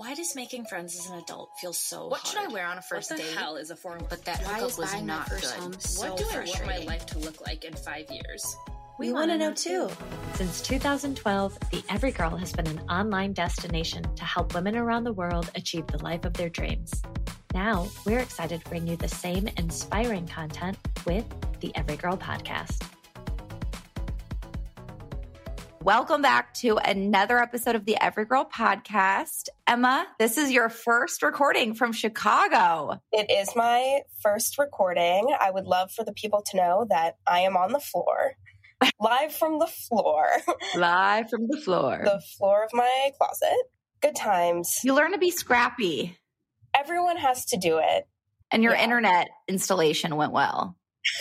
Why does making friends as an adult feel so What hard? should I wear on a first what the date? hell is a form? But that Why hookup is was not first good. so what do I want my life to look like in five years? We, want to know too. Since 2012, the Every Girl has been an online destination to help women around the world achieve the life of their dreams. Now, we're excited to bring you the same inspiring content with the Every Girl podcast. Welcome back to another episode of the Every Girl podcast. Emma, this is your first recording from Chicago. It is my first recording. I would love for the people to know that I am on the floor, live from the floor, Live from the floor. the floor of my closet. Good times. you learn to be scrappy, Everyone has to do it. and your Yeah. internet installation went well.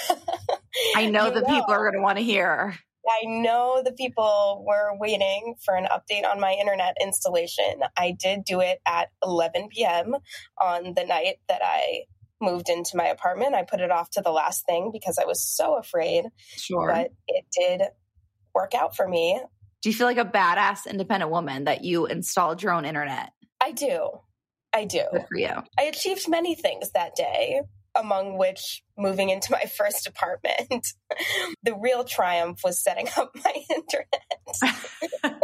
I know You the people are going to want to hear. I know the people were waiting for an update on my internet installation. I did do it at 11 p.m. on the night that I moved into my apartment. I put it off to the last thing because I was so afraid, Sure. but it did work out for me. Do you feel like a badass independent woman that you installed your own internet? I do. I do. Good for you. I achieved many things that day, among which moving into my first apartment. the real triumph was setting up my internet.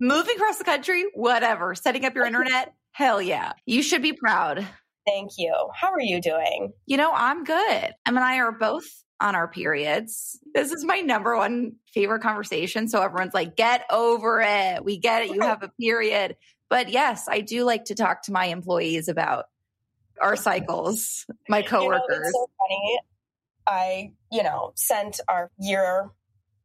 Moving across the country, whatever. Setting up your internet, hell yeah. You should be proud. Thank you. How are you doing? You know, I'm good. Em and I are both on our periods. This is my number one favorite conversation. So everyone's like, get over it. We get it. You have a period. But yes, I do like to talk to my employees about our cycles, my You know, coworkers. so funny. I, you know, sent our year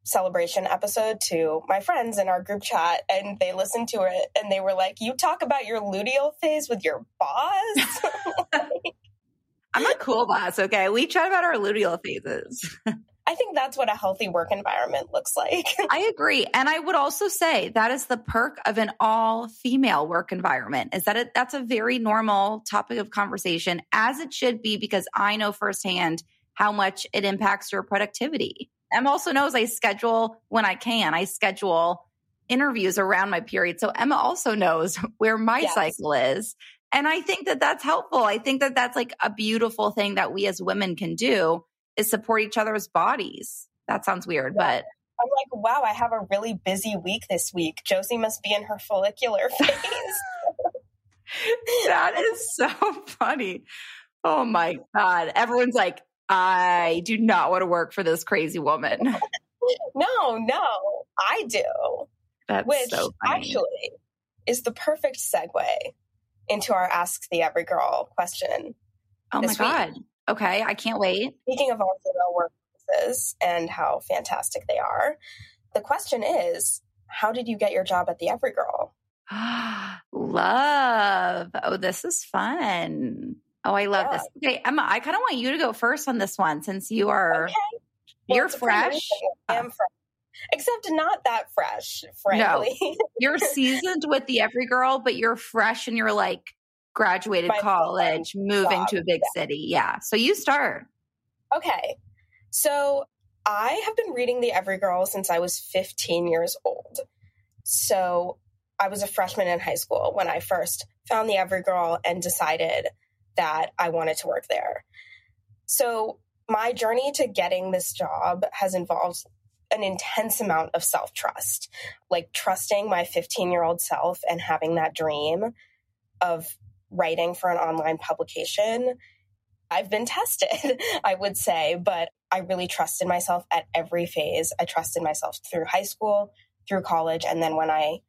celebration episode to my friends in our group chat and they listened to it and they were like, You talk about your luteal phase with your boss? I'm a cool boss. Okay. We chat about our luteal phases. I think that's what a healthy work environment looks like. I agree. And I would also say that is the perk of an all female work environment is that it, that's a very normal topic of conversation as it should be because I know firsthand how much it impacts your productivity. Emma also knows I schedule when I can. I schedule interviews around my period. So Emma also knows where my Yes. cycle is. And I think that that's helpful. I think that that's like a beautiful thing that we as women can do is support each other's bodies. That sounds weird, Yeah. but I'm like, wow, I have a really busy week this week. Josie must be in her follicular phase. that is so funny. Oh my God. Everyone's like, I do not want to work for this crazy woman. no, no, I do. That's Which so funny. actually is the perfect segue into our Ask the Every Girl question. oh my this week. Okay. I can't wait. Speaking of all female workplaces and how fantastic they are, the question is how did you get your job at the Every Girl? love. Oh, this is fun. Oh, I love Yeah. this. Okay, Emma, I kind of want you to go first on this one since you are Okay. Well, you're fresh. I am fresh. Except not that fresh, frankly. You're seasoned with the every girl, but you're fresh and you're like graduated college, moving job, to a big city. Yeah. So you start. Okay. So I have been reading The Every Girl since I was 15 years old. So I was a freshman in high school when I first found The Every Girl and decided that I wanted to work there. So my journey to getting this job has involved an intense amount of self trust, like trusting my 15 year old self and having that dream of writing for an online publication I've been tested, I would say, but I really trusted myself at every phase. I trusted myself through high school, through college, and then when I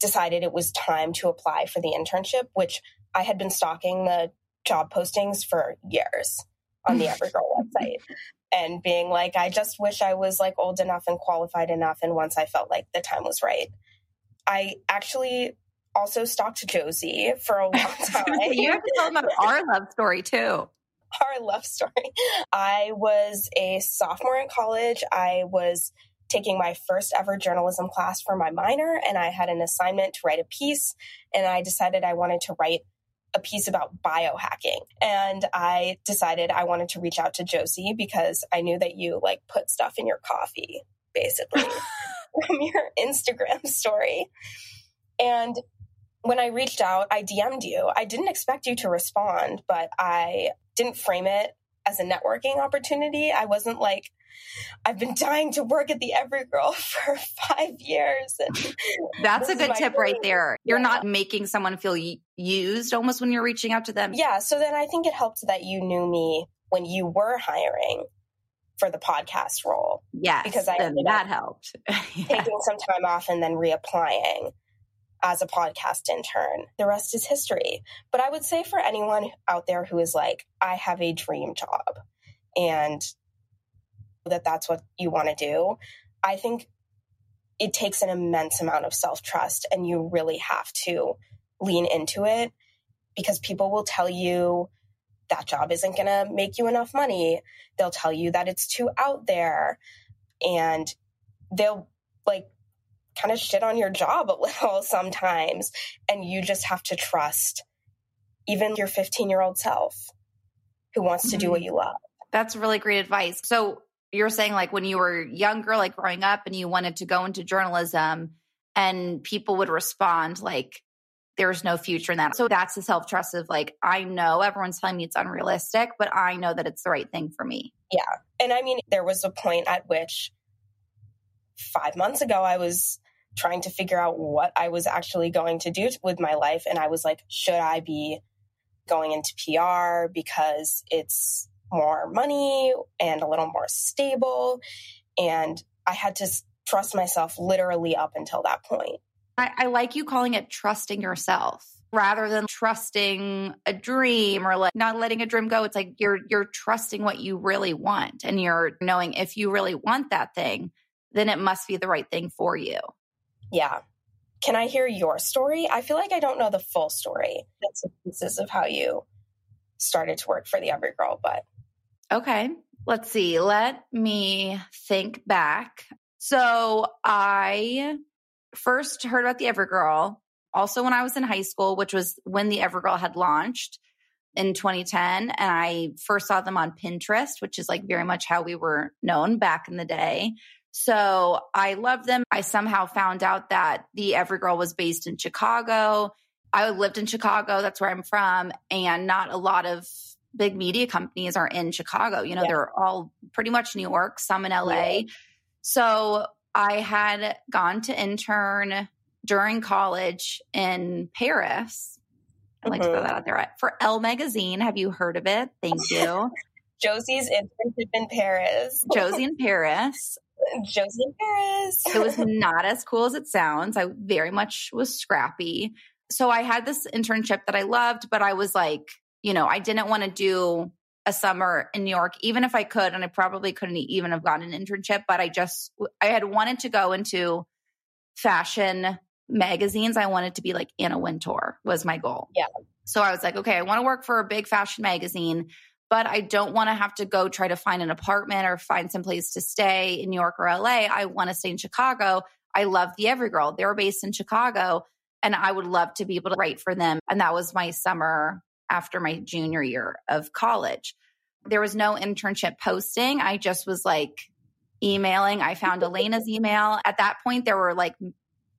decided it was time to apply for the internship, which I had been stalking the job postings for years on the Every Girl website and being like, I just wish I was like old enough and qualified enough. And once I felt like the time was right, I actually also stalked Josie for a long time. you have to tell them about our love story too. our love story. I was a sophomore in college. I was taking my first ever journalism class for my minor, and I had an assignment to write a piece. And I decided I wanted to write a piece about biohacking. And I decided I wanted to reach out to Josie because I knew that you like put stuff in your coffee, basically, from your Instagram story. And when I reached out, I DM'd you. I didn't expect you to respond, but I didn't frame it as a networking opportunity. I wasn't like, I've been dying to work at the Every Girl for five years. That's a good tip right there. You're yeah. not making someone feel used almost when you're reaching out to them. Yeah. So then I think it helped that you knew me when you were hiring for the podcast role. Yes. Because I that helped. taking some time off and then reapplying as a podcast intern. The rest is history. But I would say for anyone out there who is like, I have a dream job and that that's what you want to do, I think it takes an immense amount of self trust and you really have to lean into it because people will tell you that job isn't going to make you enough money. They'll tell you that it's too out there and they'll like kind of shit on your job a little sometimes. And you just have to trust even your 15 year old self who wants to do what mm-hmm. you love. That's really great advice. So you're saying like when you were younger, like growing up and you wanted to go into journalism and people would respond like, there's no future in that. So that's the self trust of like, I know everyone's telling me it's unrealistic, but I know that it's the right thing for me. Yeah. And I mean, there was a point at which five months ago, I was trying to figure out what I was actually going to do with my life. And I was like, should I be going into PR because it's more money and a little more stable? And I had to trust myself literally up until that point. I, I like you calling it trusting yourself rather than trusting a dream or like not letting a dream go it's like you're you're trusting what you really want and you're knowing if you really want that thing then it must be the right thing for you yeah. Can I hear your story? I feel like I don't know the full story. And pieces of how you started to work for the Every Girl, but okay. Let's see. Let me think back. So I first heard about the Every Girl also when I was in high school, which was when the Every Girl had launched in 2010. And I first saw them on Pinterest, which is like very much how we were known back in the day. So I love them. I somehow found out that the Every Girl was based in Chicago. I lived in Chicago. That's where I'm from. And not a lot of big media companies are in Chicago. You know, yeah. they're all pretty much New York, some in LA. Yeah. So I had gone to intern during college in Paris. Like mm-hmm. to throw that out there for Elle Magazine. Have you heard of it? Thank you. Josie's internship in Paris. Josie in Paris. Josie in Paris. it was not as cool as it sounds. I very much was scrappy. So I had this internship that I loved, but I was like, you know, I didn't want to do a summer in New York, even if I could, and I probably couldn't even have gotten an internship, but I just, I had wanted to go into fashion magazines. I wanted to be like Anna Wintour was my goal. Yeah. So I was like, okay, I want to work for a big fashion magazine but I don't want to have to go try to find an apartment or find some place to stay in New York or LA. I want to stay in Chicago. I love the Every Girl. They were based in Chicago and I would love to be able to write for them. And that was my summer after my junior year of college. There was no internship posting. I just was like emailing. I found Alaina's email. At that point, there were like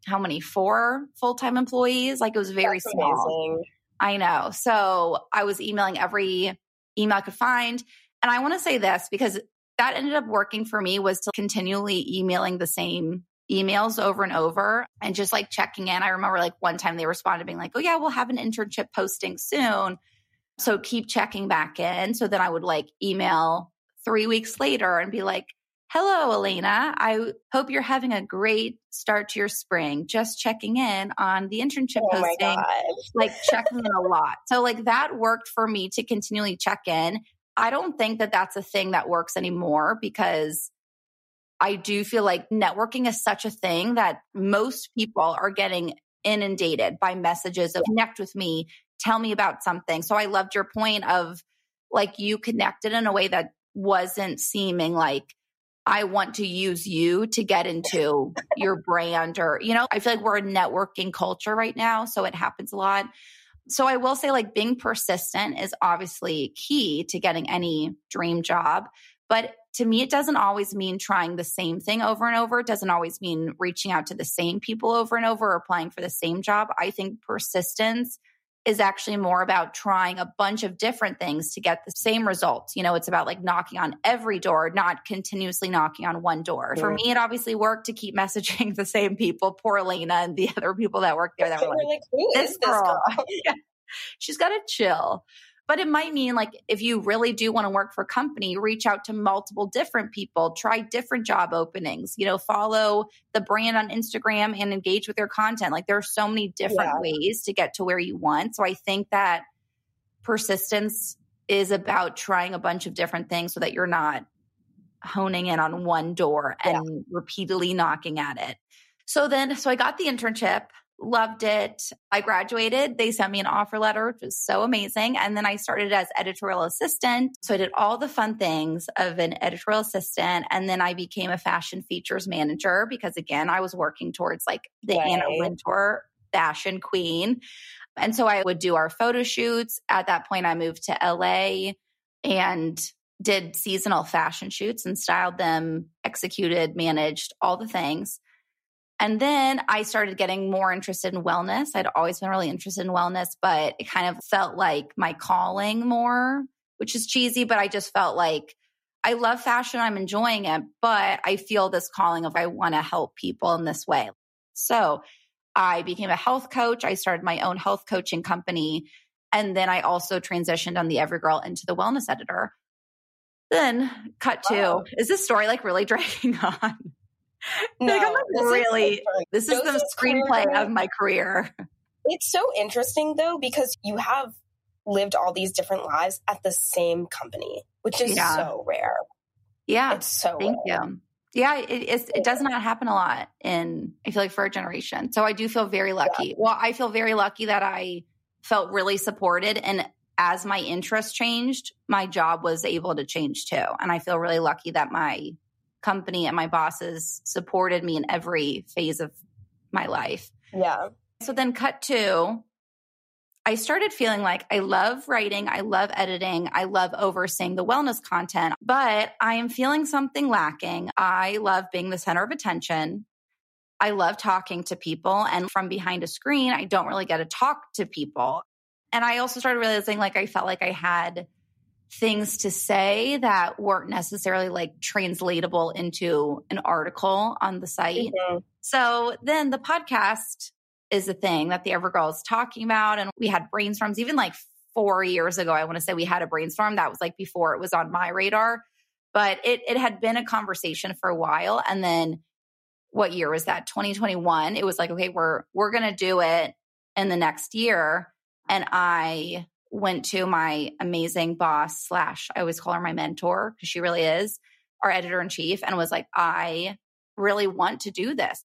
how many? Four full time employees. Like it was very That's small. Amazing. I know. So I was emailing every email I could find. And I want to say this because that ended up working for me was to continually emailing the same emails over and over and just like checking in. I remember like one time they responded being like, oh, yeah, we'll have an internship posting soon. So keep checking back in. So then I would like email three weeks later and be like, hello, Alaina. I hope you're having a great start to your spring. Just checking in on the internship oh posting, like checking in a lot. So, like, that worked for me to continually check in. I don't think that that's a thing that works anymore because I do feel like networking is such a thing that most people are getting inundated by messages of connect with me, tell me about something. So I loved your point of like you connected in a way that wasn't seeming like I want to use you to get into your brand or, you know, I feel like we're a networking culture right now. So it happens a lot. So I will say, like, being persistent is obviously key to getting any dream job. But to me, it doesn't always mean trying the same thing over and over. It doesn't always mean reaching out to the same people over and over or applying for the same job. I think persistence is actually more about trying a bunch of different things to get the same results. You know, it's about like knocking on every door, not continuously knocking on one door. Yeah. For me, it obviously worked to keep messaging the same people, poor Alaina and the other people that work there that were like, this girl. This girl? She's got to chill. But it might mean like if you really do want to work for a company, reach out to multiple different people, try different job openings, you know, follow the brand on Instagram and engage with their content. Like there are so many different yeah. ways to get to where you want. So I think that persistence is about trying a bunch of different things so that you're not honing in on one door and yeah. repeatedly knocking at it. So then, so I got the internship loved it. I graduated. They sent me an offer letter, which was so amazing. And then I started as editorial assistant. So I did all the fun things of an editorial assistant. And then I became a fashion features manager because, again, I was working towards like the right. Anna Wintour fashion queen. And so I would do our photo shoots. At that point, I moved to LA and did seasonal fashion shoots and styled them, executed, managed all the things. And then I started getting more interested in wellness. I'd always been really interested in wellness, but it kind of felt like my calling more, which is cheesy, but I just felt like I love fashion. I'm enjoying it, but I feel this calling of I want to help people in this way. So I became a health coach. I started my own health coaching company. And then I also transitioned on the Every Girl into the wellness editor. Then cut wow. to, is this story like really dragging on? No, like, this really, is this is the screenplay career. of my career. It's so interesting though, because you have lived all these different lives at the same company, which is yeah. so rare. Yeah. It's so Thank rare. you. Yeah, it, it does not happen a lot in, I feel like, for a generation. So I do feel very lucky. Yeah. Well, I feel very lucky that I felt really supported. And as my interest changed, my job was able to change too. And I feel really lucky that my company and my bosses supported me in every phase of my life. Yeah. So then, cut to, I started feeling like I love writing, I love editing, I love overseeing the wellness content, but I am feeling something lacking. I love being the center of attention. I love talking to people. And from behind a screen, I don't really get to talk to people. And I also started realizing like I felt like I had things to say that weren't necessarily like translatable into an article on the site. Mm-hmm. So then the podcast is a thing that the Every Girl is talking about. And we had brainstorms even like four years ago. I want to say we had a brainstorm that was like before it was on my radar, but it, it had been a conversation for a while. And then what year was that? 2021. It was like, okay, we're, we're going to do it in the next year. And I went to my amazing boss slash I always call her my mentor because she really is our editor in chief and was like, I really want to do this.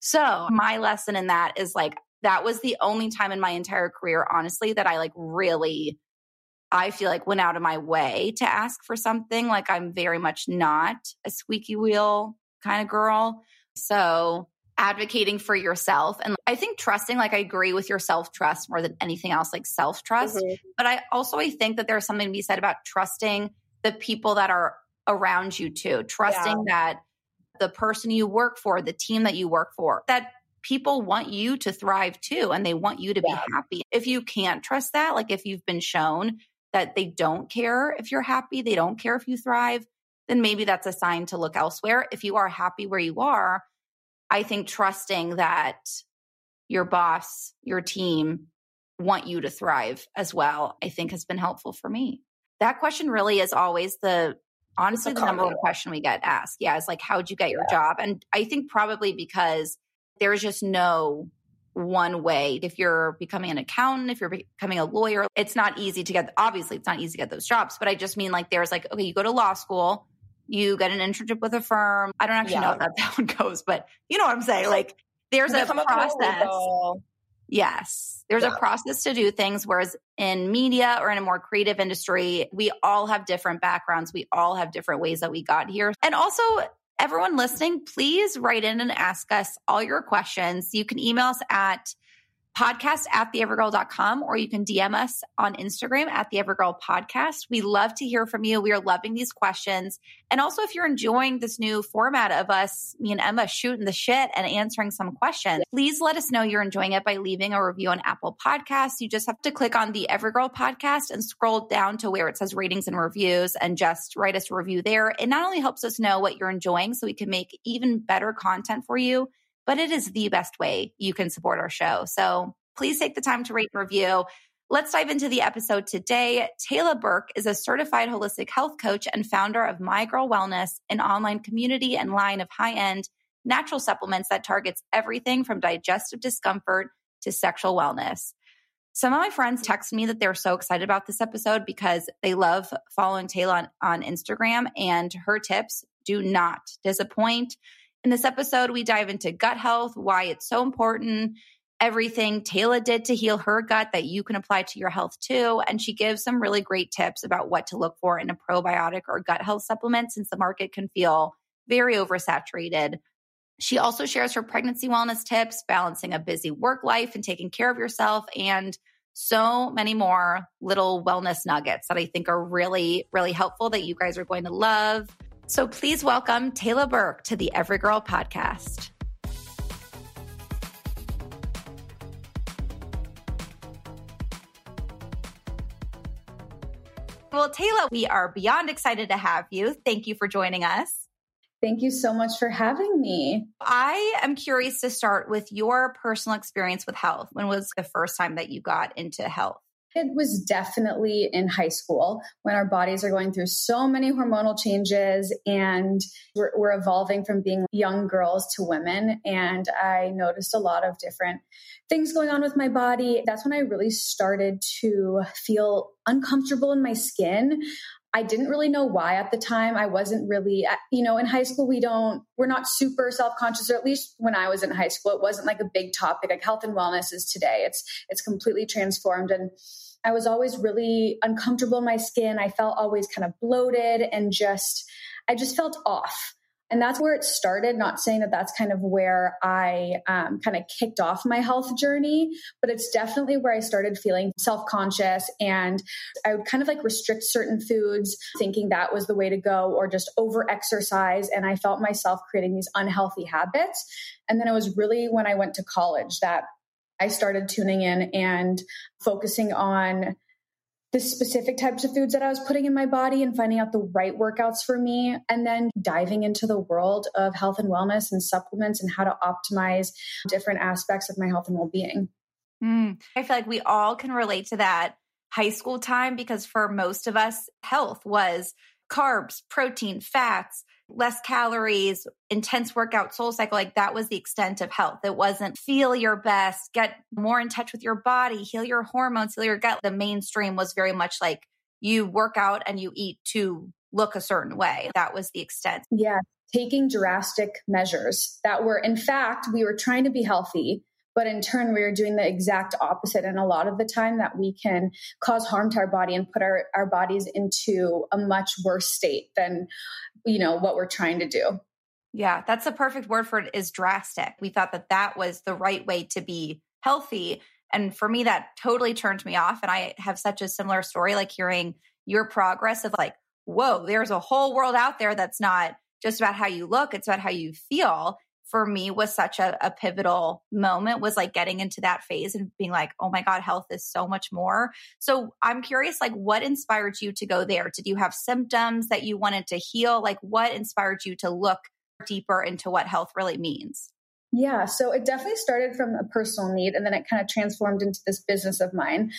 So my lesson in that is like, that was the only time in my entire career, honestly, that I like really, I feel like went out of my way to ask for something. Like I'm very much not a squeaky wheel kind of girl. So advocating for yourself and I think trusting like I agree with your self trust more than anything else like self trust mm-hmm. but I also I think that there's something to be said about trusting the people that are around you too trusting yeah. that the person you work for the team that you work for that people want you to thrive too and they want you to yeah. be happy if you can't trust that like if you've been shown that they don't care if you're happy they don't care if you thrive then maybe that's a sign to look elsewhere if you are happy where you are I think trusting that your boss, your team want you to thrive as well, I think has been helpful for me. That question really is always the honestly the number one question we get asked. Yeah, it's like how'd you get your yeah. job? And I think probably because there's just no one way. If you're becoming an accountant, if you're becoming a lawyer, it's not easy to get obviously it's not easy to get those jobs, but I just mean like there's like okay, you go to law school, you get an internship with a firm. I don't actually yeah. know if that's how it goes, but you know what I'm saying? Like there's a process. Yes. There's yeah. a process to do things. Whereas in media or in a more creative industry, we all have different backgrounds. We all have different ways that we got here. And also, everyone listening, please write in and ask us all your questions. You can email us at podcast at theeverygirl.com or you can DM us on Instagram at the Everygirl podcast. We love to hear from you. We are loving these questions. And also, if you're enjoying this new format of us, me and Emma shooting the shit and answering some questions, please let us know you're enjoying it by leaving a review on Apple Podcasts. You just have to click on the Every Girl podcast and scroll down to where it says ratings and reviews and just write us a review there. It not only helps us know what you're enjoying so we can make even better content for you, but it is the best way you can support our show. So please take the time to rate and review. Let's dive into the episode today. Tayla Burke is a certified holistic health coach and founder of My Girl Wellness, an online community and line of high end natural supplements that targets everything from digestive discomfort to sexual wellness. Some of my friends text me that they're so excited about this episode because they love following Tayla on, on Instagram and her tips do not disappoint. In this episode, we dive into gut health, why it's so important, everything Tayla did to heal her gut that you can apply to your health too. And she gives some really great tips about what to look for in a probiotic or gut health supplement since the market can feel very oversaturated. She also shares her pregnancy wellness tips, balancing a busy work life and taking care of yourself, and so many more little wellness nuggets that I think are really, really helpful that you guys are going to love. So please welcome Tayla Burke to the Every Girl podcast. Well, Tayla, we are beyond excited to have you. Thank you for joining us. Thank you so much for having me. I am curious to start with your personal experience with health. When was the first time that you got into health? It was definitely in high school when our bodies are going through so many hormonal changes and we're, we're, evolving from being young girls to women. And I noticed a lot of different things going on with my body. That's when I really started to feel uncomfortable in my skin. I didn't really know why at the time. I wasn't really, uh, you know, in high school, we don't, we're not super self conscious, or at least when I was in high school, it wasn't like a big topic like health and wellness is today. It's, it's completely transformed. And I was always really uncomfortable in my skin. I felt always kind of bloated and just, I just felt off. And that's where it started. Not saying that that's kind of where I um, kind of kicked off my health journey, but it's definitely where I started feeling self conscious. And I would kind of like restrict certain foods, thinking that was the way to go, or just over exercise. And I felt myself creating these unhealthy habits. And then it was really when I went to college that I started tuning in and focusing on the specific types of foods that I was putting in my body and finding out the right workouts for me, and then diving into the world of health and wellness and supplements and how to optimize different aspects of my health and well being. Mm, I feel like we all can relate to that high school time because for most of us, health was carbs, protein, fats, less calories, intense workout, soul cycle. Like that was the extent of health. It wasn't feel your best, get more in touch with your body, heal your hormones, heal your gut. The mainstream was very much like you work out and you eat to look a certain way. That was the extent. Yeah. Taking drastic measures that were, in fact, we were trying to be healthy but in turn, we are doing the exact opposite. And a lot of the time that we can cause harm to our body and put our, our bodies into a much worse state than, you know, what we're trying to do. Yeah, that's the perfect word for it is drastic. We thought that that was the right way to be healthy. And for me, that totally turned me off. And I have such a similar story, like hearing your progress of like, whoa, there's a whole world out there that's not just about how you look, it's about how you feel for me was such a, a, pivotal moment was like getting into that phase and being like oh my god health is so much more. So i'm curious like what inspired you to go there? Did you have symptoms that you wanted to heal? Like what inspired you to look deeper into what health really means? Yeah, so it definitely started from a personal need and then it kind of transformed into this business of mine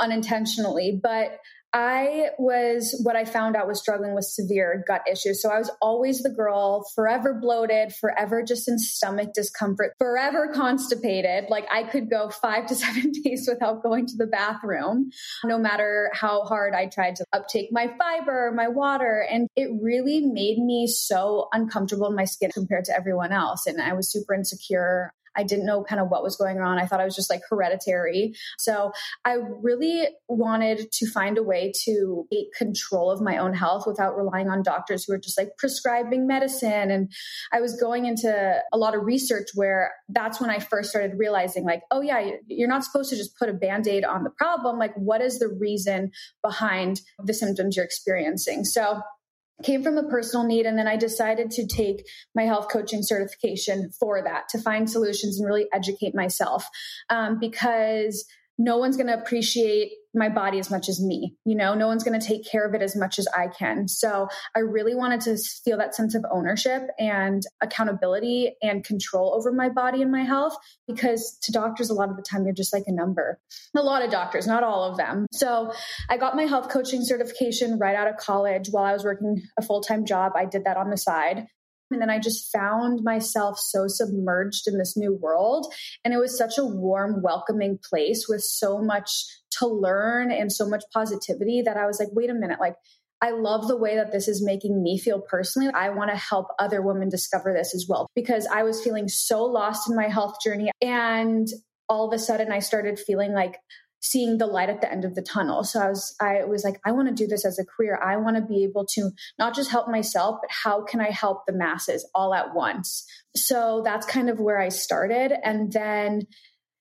unintentionally. But I was what I found out was struggling with severe gut issues. So I was always the girl, forever bloated, forever just in stomach discomfort, forever constipated. Like I could go five to seven days without going to the bathroom, no matter how hard I tried to uptake my fiber, my water. And it really made me so uncomfortable in my skin compared to everyone else. And I was super insecure. I didn't know kind of what was going on. I thought I was just like hereditary. So I really wanted to find a way to take control of my own health without relying on doctors who are just like prescribing medicine. And I was going into a lot of research where that's when I first started realizing, like, oh, yeah, you're not supposed to just put a band aid on the problem. Like, what is the reason behind the symptoms you're experiencing? So, came from a personal need and then i decided to take my health coaching certification for that to find solutions and really educate myself. Um, because no one's going to appreciate my body as much as me. You know, no one's going to take care of it as much as I can. So I really wanted to feel that sense of ownership and accountability and control over my body and my health because to doctors, a lot of the time, you're just like a number. A lot of doctors, not all of them. So I got my health coaching certification right out of college while I was working a full time job. I did that on the side. And then I just found myself so submerged in this new world. And it was such a warm, welcoming place with so much to learn and so much positivity that I was like, wait a minute, like, I love the way that this is making me feel personally. I want to help other women discover this as well because I was feeling so lost in my health journey. And all of a sudden, I started feeling like seeing the light at the end of the tunnel. So I was, I was like, I want to do this as a career. I want to be able to not just help myself, but how can I help the masses all at once? So that's kind of where I started. And then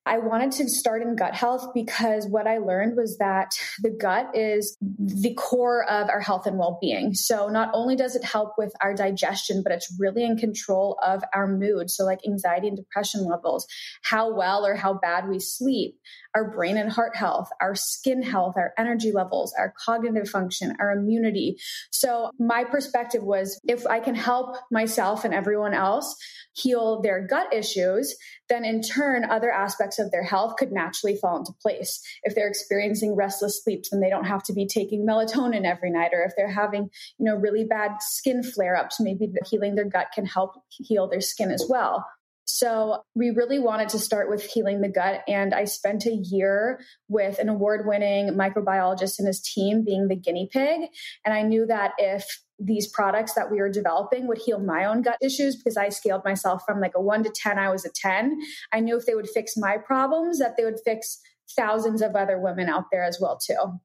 I wanted to start in gut health because what I learned was that the gut is the core of our health and well being. So, not only does it help with our digestion, but it's really in control of our mood. So, like anxiety and depression levels, how well or how bad we sleep, our brain and heart health, our skin health, our energy levels, our cognitive function, our immunity. So, my perspective was if I can help myself and everyone else heal their gut issues, then in turn, other aspects of their health could naturally fall into place. If they're experiencing restless sleep, then they don't have to be taking melatonin every night. Or if they're having, you know, really bad skin flare ups, maybe healing their gut can help heal their skin as well. So we really wanted to start with healing the gut. And I spent a year with an award winning microbiologist and his team being the guinea pig. And I knew that if these products that we were developing would heal my own gut issues because I scaled myself from like a one to 10, I was a 10. I knew if they would fix my problems, that they would fix thousands of other women out there as well, too.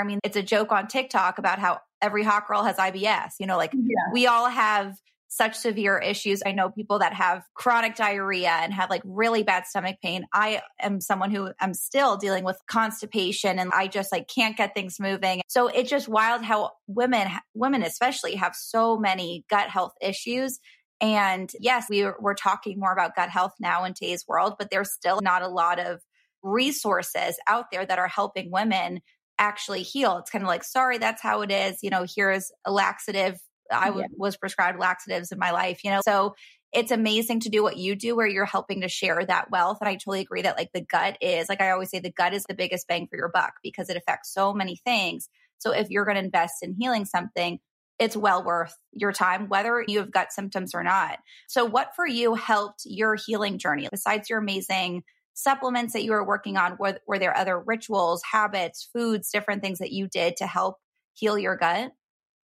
I mean, it's a joke on TikTok about how every hot girl has IBS. You know, like yeah. we all have such severe issues. I know people that have chronic diarrhea and have like really bad stomach pain. I am someone who I'm still dealing with constipation and I just like can't get things moving. So it's just wild how women, women especially have so many gut health issues. And yes, we we're talking more about gut health now in today's world, but there's still not a lot of resources out there that are helping women actually heal. It's kind of like, sorry, that's how it is. You know, here's a laxative I w- yeah. was prescribed laxatives in my life, you know? So it's amazing to do what you do where you're helping to share that wealth. And I totally agree that like the gut is, like I always say, the gut is the biggest bang for your buck because it affects so many things. So if you're going to invest in healing something, it's well worth your time, whether you have gut symptoms or not. So, what for you helped your healing journey besides your amazing supplements that you were working on? Were, were there other rituals, habits, foods, different things that you did to help heal your gut?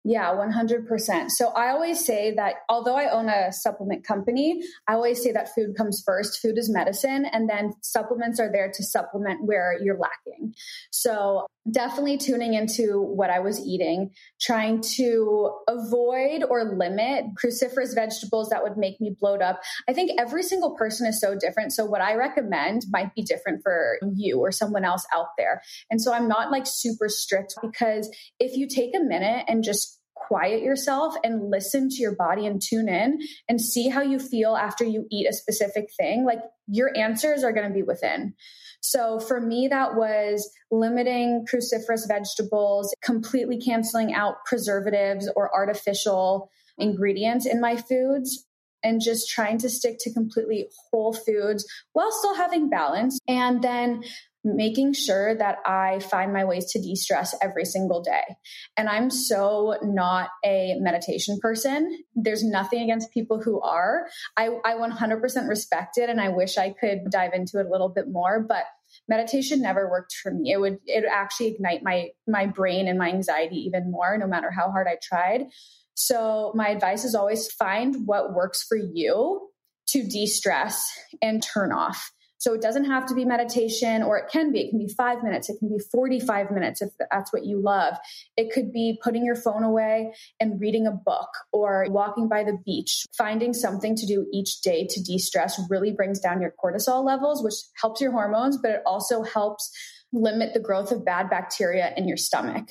Yeah, 100%. So I always say that although I own a supplement company, I always say that food comes first. Food is medicine, and then supplements are there to supplement where you're lacking. So definitely tuning into what I was eating, trying to avoid or limit cruciferous vegetables that would make me bloat up. I think every single person is so different. So what I recommend might be different for you or someone else out there. And so I'm not like super strict because if you take a minute and just quiet yourself and listen to your body and tune in and see how you feel after you eat a specific thing, like your answers are going to be within. So for me, that was limiting cruciferous vegetables, completely canceling out preservatives or artificial ingredients in my foods and just trying to stick to completely whole foods while still having balance. And then making sure that I find my ways to de stress every single day. And I'm so not a meditation person. There's nothing against people who are. I, I 100% respect it and I wish I could dive into it a little bit more, but meditation never worked for me. It would it would actually ignite my my brain and my anxiety even more no matter how hard I tried. So my advice is always find what works for you to de stress and turn off. So it doesn't have to be meditation, or it can be. It can be five minutes. It can be 45 minutes if that's what you love. It could be putting your phone away and reading a book or walking by the beach. Finding something to do each day to de stress really brings down your cortisol levels, which helps your hormones, but it also helps limit the growth of bad bacteria in your stomach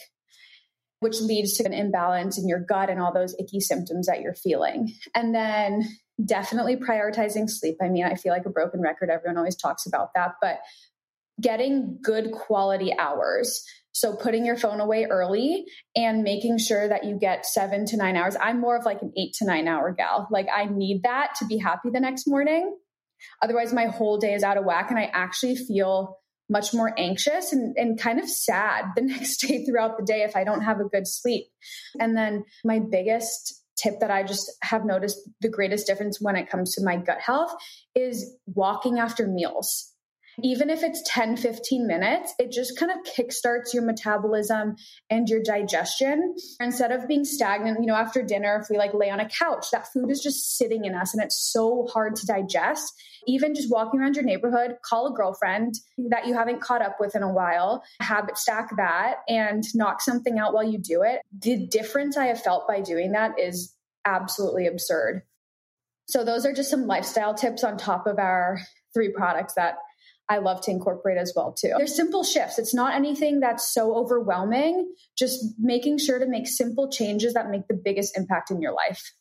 which leads to an imbalance in your gut and all those icky symptoms that you're feeling. And then definitely prioritizing sleep. I mean, I feel like a broken record. Everyone always talks about that, but getting good quality hours. So putting your phone away early and making sure that you get seven to nine hours. I'm more of like an eight to nine hour gal. Like I need that to be happy the next morning. Otherwise, my whole day is out of whack and I actually feel much more anxious and, and kind of sad the next day throughout the day if I don't have a good sleep. And then my biggest tip that I just have noticed the greatest difference when it comes to my gut health is walking after meals even if it's 10, 15 minutes, it just kind of kickstarts your metabolism and your digestion. Instead of being stagnant, you know, after dinner, if we like lay on a couch, that food is just sitting in us and it's so hard to digest. Even just walking around your neighborhood, call a girlfriend that you haven't caught up with in a while, habit stack that and knock something out while you do it. The difference I have felt by doing that is absolutely absurd. So, those are just some lifestyle tips on top of our three products that I love to incorporate as well too. They're simple shifts. It's not anything that's so overwhelming, just making sure to make simple changes that make the biggest impact in your life.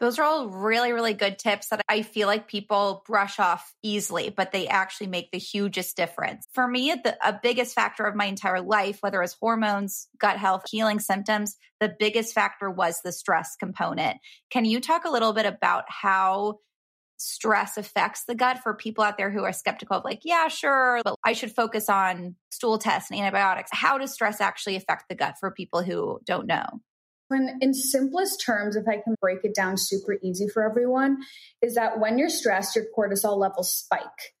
Those are all really, really good tips that I feel like people brush off easily, but they actually make the hugest difference. For me, the a biggest factor of my entire life, whether it's hormones, gut health, healing symptoms, the biggest factor was the stress component. Can you talk a little bit about how stress affects the gut for people out there who are skeptical of like, yeah, sure, but I should focus on stool tests and antibiotics. How does stress actually affect the gut for people who don't know? When, in simplest terms, if I can break it down super easy for everyone, is that when you're stressed, your cortisol levels spike.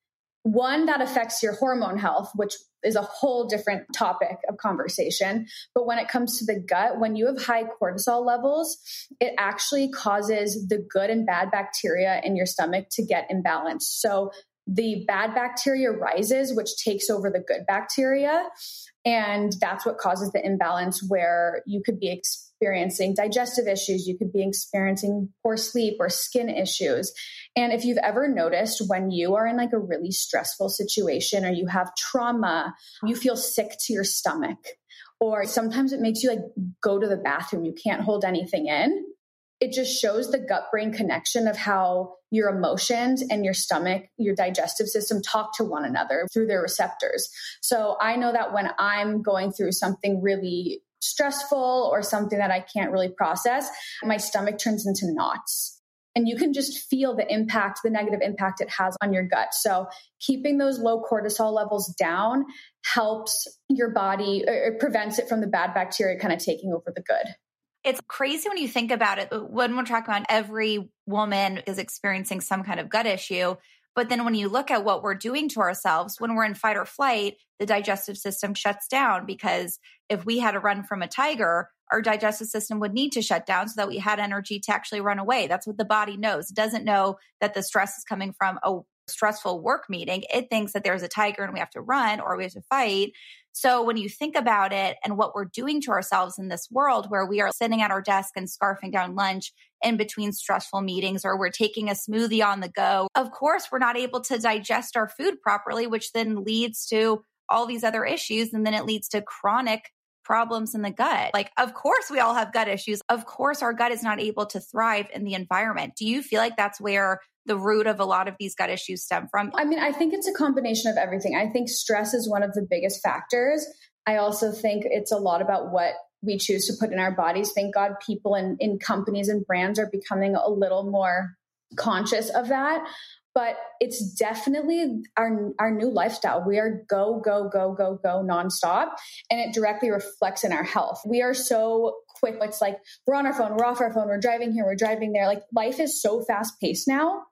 One, that affects your hormone health, which is a whole different topic of conversation. But when it comes to the gut, when you have high cortisol levels, it actually causes the good and bad bacteria in your stomach to get imbalanced. So the bad bacteria rises, which takes over the good bacteria. And that's what causes the imbalance where you could be experiencing digestive issues, you could be experiencing poor sleep or skin issues. And if you've ever noticed when you are in like a really stressful situation or you have trauma, you feel sick to your stomach, or sometimes it makes you like go to the bathroom, you can't hold anything in. It just shows the gut brain connection of how your emotions and your stomach, your digestive system talk to one another through their receptors. So I know that when I'm going through something really stressful or something that I can't really process, my stomach turns into knots. And you can just feel the impact, the negative impact it has on your gut. So, keeping those low cortisol levels down helps your body, it prevents it from the bad bacteria kind of taking over the good. It's crazy when you think about it. When we're talking about every woman is experiencing some kind of gut issue, but then when you look at what we're doing to ourselves, when we're in fight or flight, the digestive system shuts down because if we had to run from a tiger, our digestive system would need to shut down so that we had energy to actually run away. That's what the body knows. It doesn't know that the stress is coming from a stressful work meeting. It thinks that there's a tiger and we have to run or we have to fight. So when you think about it and what we're doing to ourselves in this world where we are sitting at our desk and scarfing down lunch in between stressful meetings or we're taking a smoothie on the go, of course, we're not able to digest our food properly, which then leads to all these other issues. And then it leads to chronic problems in the gut. Like, of course, we all have gut issues. Of course, our gut is not able to thrive in the environment. Do you feel like that's where the root of a lot of these gut issues stem from? I mean, I think it's a combination of everything. I think stress is one of the biggest factors. I also think it's a lot about what we choose to put in our bodies. Thank God people in, in companies and brands are becoming a little more conscious of that but it's definitely our our new lifestyle. We are go go go go go nonstop, and it directly reflects in our health. We are so quick. It's like we're on our phone, we're off our phone, we're driving here, we're driving there. Like life is so fast paced now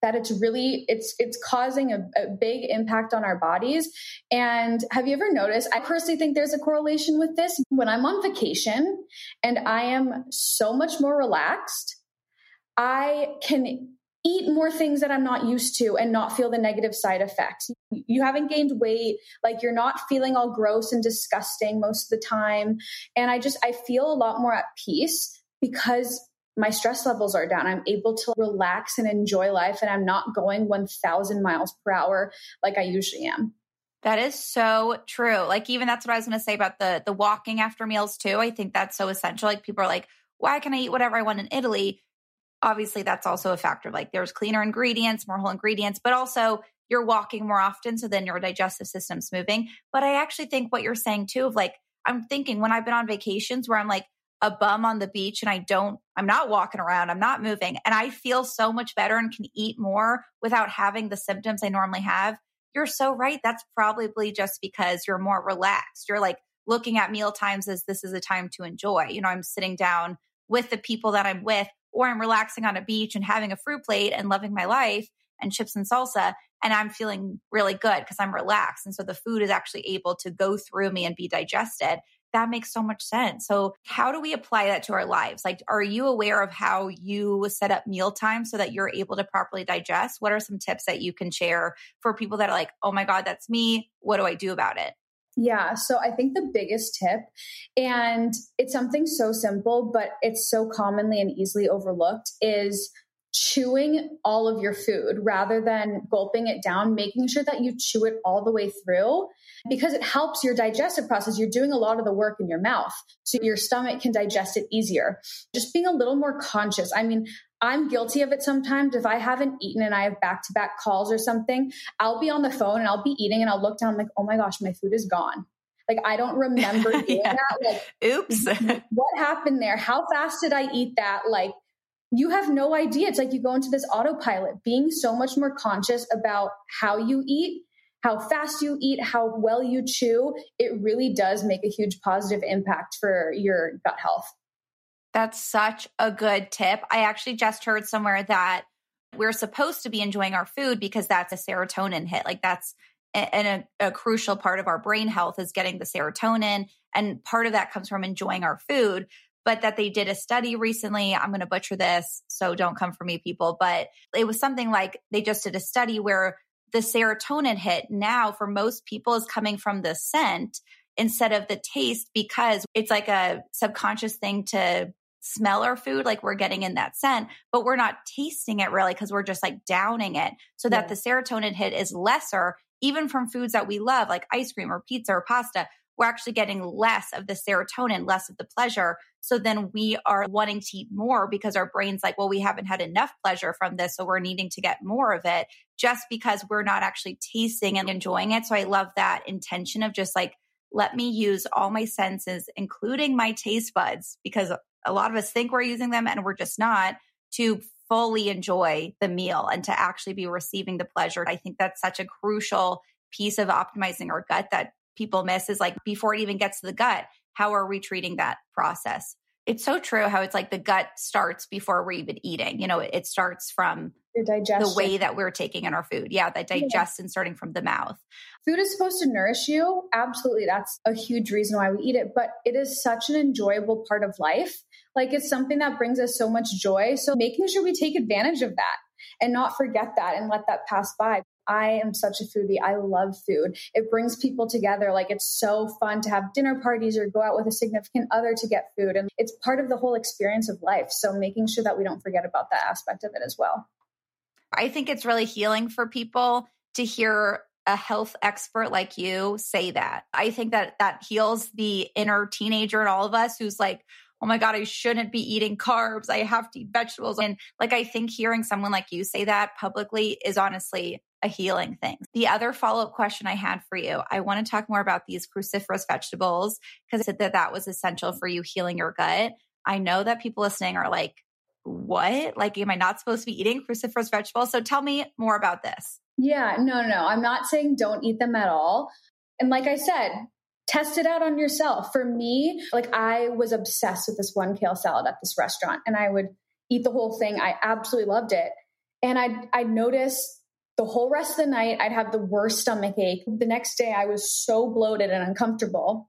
that it's really it's it's causing a, a, big impact on our bodies and have you ever noticed i personally think there's a correlation with this when i'm on vacation and i am so much more relaxed i can eat more things that I'm not used to and not feel the negative side effects. You haven't gained weight, like you're not feeling all gross and disgusting most of the time. And I just, I feel a lot more at peace because my stress levels are down. I'm able to relax and enjoy life and I'm not going 1000 miles per hour like I usually am. That is so true. Like even that's what I was going to say about the the walking after meals too. I think that's so essential. Like people are like, "Why can I eat whatever I want in Italy?" Obviously, that's also a factor. Like there's cleaner ingredients, more whole ingredients, but also you're walking more often so then your digestive system's moving. But I actually think what you're saying too of like I'm thinking when I've been on vacations where I'm like a bum on the beach and I don't I'm not walking around, I'm not moving and I feel so much better and can eat more without having the symptoms I normally have you're so right. That's probably just because you're more relaxed. You're like looking at meal times as this is a time to enjoy. You know, I'm sitting down with the people that I'm with, or I'm relaxing on a beach and having a fruit plate and loving my life and chips and salsa. And I'm feeling really good because I'm relaxed. And so the food is actually able to go through me and be digested that makes so much sense. So, how do we apply that to our lives? Like, are you aware of how you set up mealtime so that you're able to properly digest? What are some tips that you can share for people that are like, oh my God, that's me? What do I do about it? Yeah, so I think the biggest tip, and it's something so simple, but it's so commonly and easily overlooked, is chewing all of your food rather than gulping it down, making sure that you chew it all the way through because it helps your digestive process. You're doing a lot of the work in your mouth, so your stomach can digest it easier. Just being a little more conscious. I mean, I'm guilty of it sometimes. If I haven't eaten and I have back to back calls or something, I'll be on the phone and I'll be eating and I'll look down, I'm like, oh my gosh, my food is gone. Like I don't remember doing yeah. that. Like, oops, what happened there? How fast did I eat that? Like, you have no idea. It's like you go into this autopilot, being so much more conscious about how you eat, how fast you eat, how well you chew. It really does make a huge positive impact for your gut health. That's such a good tip. I actually just heard somewhere that we're supposed to be enjoying our food because that's a serotonin hit. Like that's and a, a, crucial part of our brain health is getting the serotonin. And part of that comes from enjoying our food but that they did a study recently. I'm going to butcher this, so don't come for me, people. But it was something like they just did a study where the serotonin hit now for most people is coming from the scent instead of the taste because it's like a subconscious thing to smell our food like we're getting in that scent but we're not tasting it really because we're just like downing it so that the serotonin hit is lesser even from foods that we love like ice cream or pizza or pasta we're actually getting less of the serotonin, less of the pleasure. So then we are wanting to eat more because our brain's like, well, we haven't had enough pleasure from this. So we're needing to get more of it just because we're not actually tasting and enjoying it. So I love that intention of just like, let me use all my senses, including my taste buds, because a lot of us think we're using them and we're just not to fully enjoy the meal and to actually be receiving the pleasure. I think that's such a crucial piece of optimizing our gut that people miss is like before it even gets to the gut, how are we treating that process? It's so true how it's like the gut starts before we're even eating. You know, it, it starts from the way that we're taking in our food. Yeah, that digestion yeah. starting from the mouth. Food is supposed to nourish you. Absolutely. That's a huge reason why we eat it, but it is such an enjoyable part of life. Like it's something that brings us so much joy. So making sure we take advantage of that and not forget that and let that pass by. I am such a foodie. I love food. It brings people together. Like it's so fun to have dinner parties or go out with a significant other to get food. And it's part of the whole experience of life. So making sure that we don't forget about that aspect of it as well. I think it's really healing for people to hear a health expert like you say that. I think that that heals the inner teenager in all of us who's like, oh my God, I shouldn't be eating carbs. I have to eat vegetables. And like, I think hearing someone like you say that publicly is honestly a healing thing. The other follow up question I had for you, I want to talk more about these cruciferous vegetables because I said that that was essential for you healing your gut. I know that people listening are like, what? Like, am I not supposed to be eating cruciferous vegetables? So tell me more about this. Yeah, no, no, I'm not saying don't eat them at all. And like I said, test it out on yourself. For me, like I was obsessed with this one kale salad at this restaurant and I would eat the whole thing. I absolutely loved it. And I I noticed the whole rest of the night I'd have the worst stomach ache. The next day I was so bloated and uncomfortable.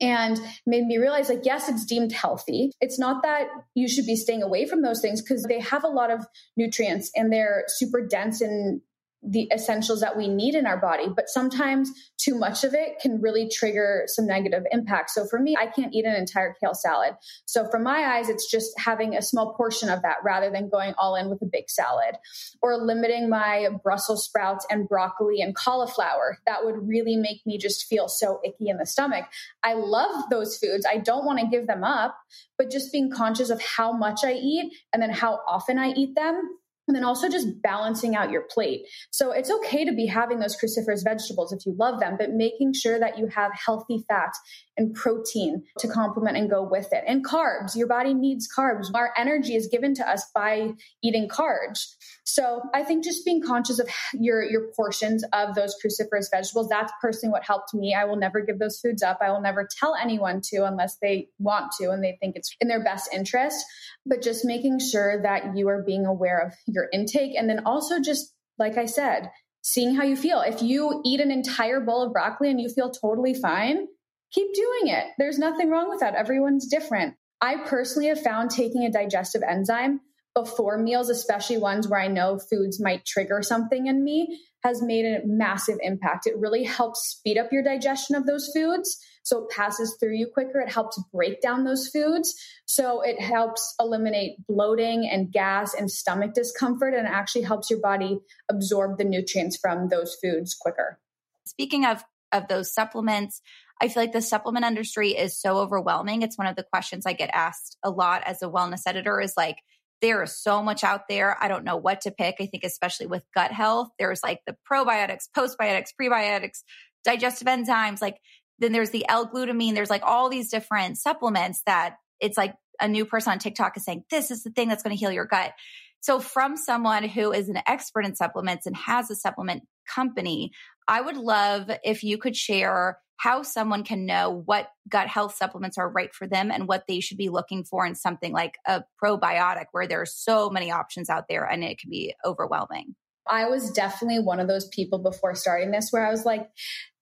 and made me realize like yes it's deemed healthy it's not that you should be staying away from those things because they have a lot of nutrients and they're super dense in the essentials that we need in our body. But sometimes too much of it can really trigger some negative impact. So for me, I can't eat an entire kale salad. So from my eyes, it's just having a small portion of that rather than going all in with a big salad or limiting my Brussels sprouts and broccoli and cauliflower. That would really make me just feel so icky in the stomach. I love those foods. I don't want to give them up, but just being conscious of how much I eat and then how often I eat them and then also just balancing out your plate. So it's okay to be having those cruciferous vegetables if you love them, but making sure that you have healthy fats and protein to complement and go with it. And carbs, your body needs carbs. Our energy is given to us by eating carbs. So I think just being conscious of your your portions of those cruciferous vegetables, that's personally what helped me. I will never give those foods up. I will never tell anyone to unless they want to and they think it's in their best interest. But just making sure that you are being aware of your intake and then also just like I said, seeing how you feel. If you eat an entire bowl of broccoli and you feel totally fine, keep doing it. There's nothing wrong with that. Everyone's different. I personally have found taking a digestive enzyme before meals, especially ones where I know foods might trigger something in me, has made a massive impact. It really helps speed up your digestion of those foods. So it passes through you quicker. It helps break down those foods. So it helps eliminate bloating and gas and stomach discomfort and actually helps your body absorb the nutrients from those foods quicker. Speaking of of those supplements, I feel like the supplement industry is so overwhelming. It's one of the questions I get asked a lot as a wellness editor is like, there is so much out there. I don't know what to pick. I think, especially with gut health, there's like the probiotics, postbiotics, prebiotics, digestive enzymes. Like, then there's the L glutamine. There's like all these different supplements that it's like a new person on TikTok is saying, this is the thing that's going to heal your gut. So, from someone who is an expert in supplements and has a supplement company, I would love if you could share how someone can know what gut health supplements are right for them and what they should be looking for in something like a probiotic where there are so many options out there and it can be overwhelming. I was definitely one of those people before starting this where I was like,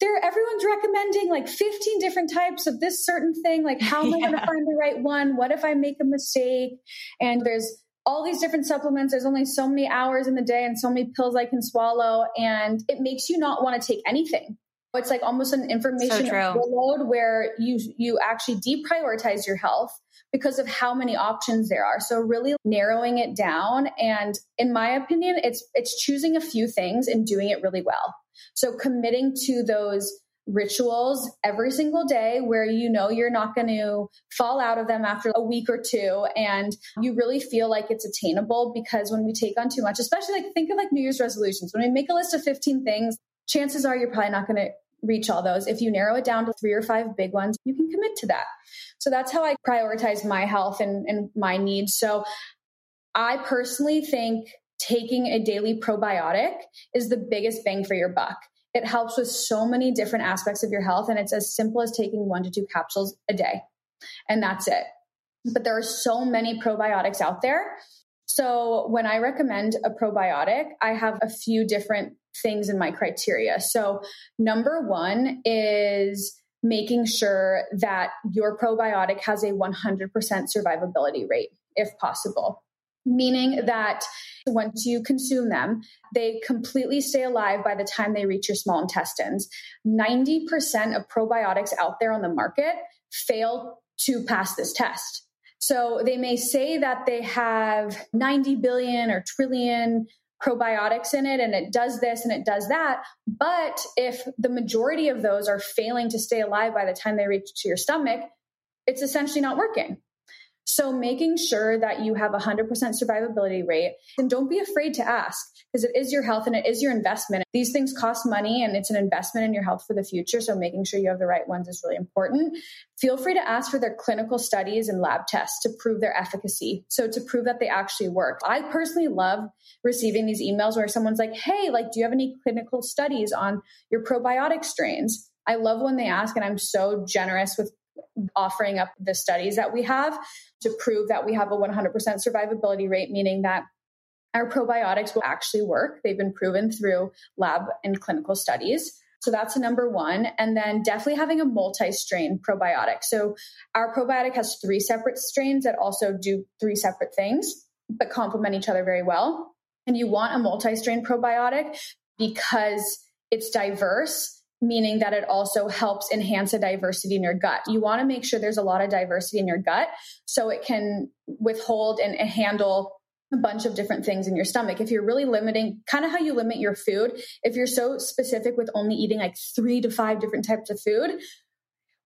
there everyone's recommending like 15 different types of this certain thing. Like, how am I going to find the right one? What if I make a mistake? And there's all these different supplements. There's only so many hours in the day and so many pills I can swallow. And it makes you not want to take anything. It's like almost an information so overload where you you actually deprioritize your health because of how many options there are. So really narrowing it down and in my opinion it's it's choosing a few things and doing it really well. So committing to those rituals every single day where you know you're not going to fall out of them after a week or two and you really feel like it's attainable because when we take on too much especially like think of like new year's resolutions when we make a list of 15 things chances are you're probably not going to reach all those. If you narrow it down to three or five big ones, you can commit to that. So that's how I prioritize my health and, and my needs. So I personally think taking a daily probiotic is the biggest bang for your buck. It helps with so many different aspects of your health, and it's as simple as taking one to two capsules a day. And that's it. But there are so many probiotics out there. So when I recommend a probiotic, I have a few different things in my criteria. So, number one is making sure that your probiotic has a 100% survivability rate, if possible. Meaning that once you consume them, they completely stay alive by the time they reach your small intestines. 90% of probiotics out there on the market fail to pass this test. So they may say that they have 90 billion or trillion probiotics in it and it does this and it does that. But if the majority of those are failing to stay alive by the time they reach to your stomach, it's essentially not working. So making sure that you have a 100% survivability rate and don't be afraid to ask because it is your health and it is your investment. These things cost money and it's an investment in your health for the future. So making sure you have the right ones is really important. Feel free to ask for their clinical studies and lab tests to prove their efficacy. So to prove that they actually work. I personally love receiving these emails where someone's like, Hey, like, do you have any clinical studies on your probiotic strains? I love when they ask, and I'm so generous with offering up the studies that we have to prove that we have a 100% survivability rate, meaning that our probiotics will actually work. They've been proven through lab and clinical studies. So that's number one. And then definitely having a multi strain probiotic. So our probiotic has three separate strains that also do three separate things, but complement each other very well. And you want a multi strain probiotic because it's diverse, meaning that it also helps enhance the diversity in your gut. You want to make sure there's a lot of diversity in your gut so it can withhold and handle a bunch of different things in your stomach. If you're really limiting, kind of how you limit your food, if you're so specific with only eating like three to five different types of food,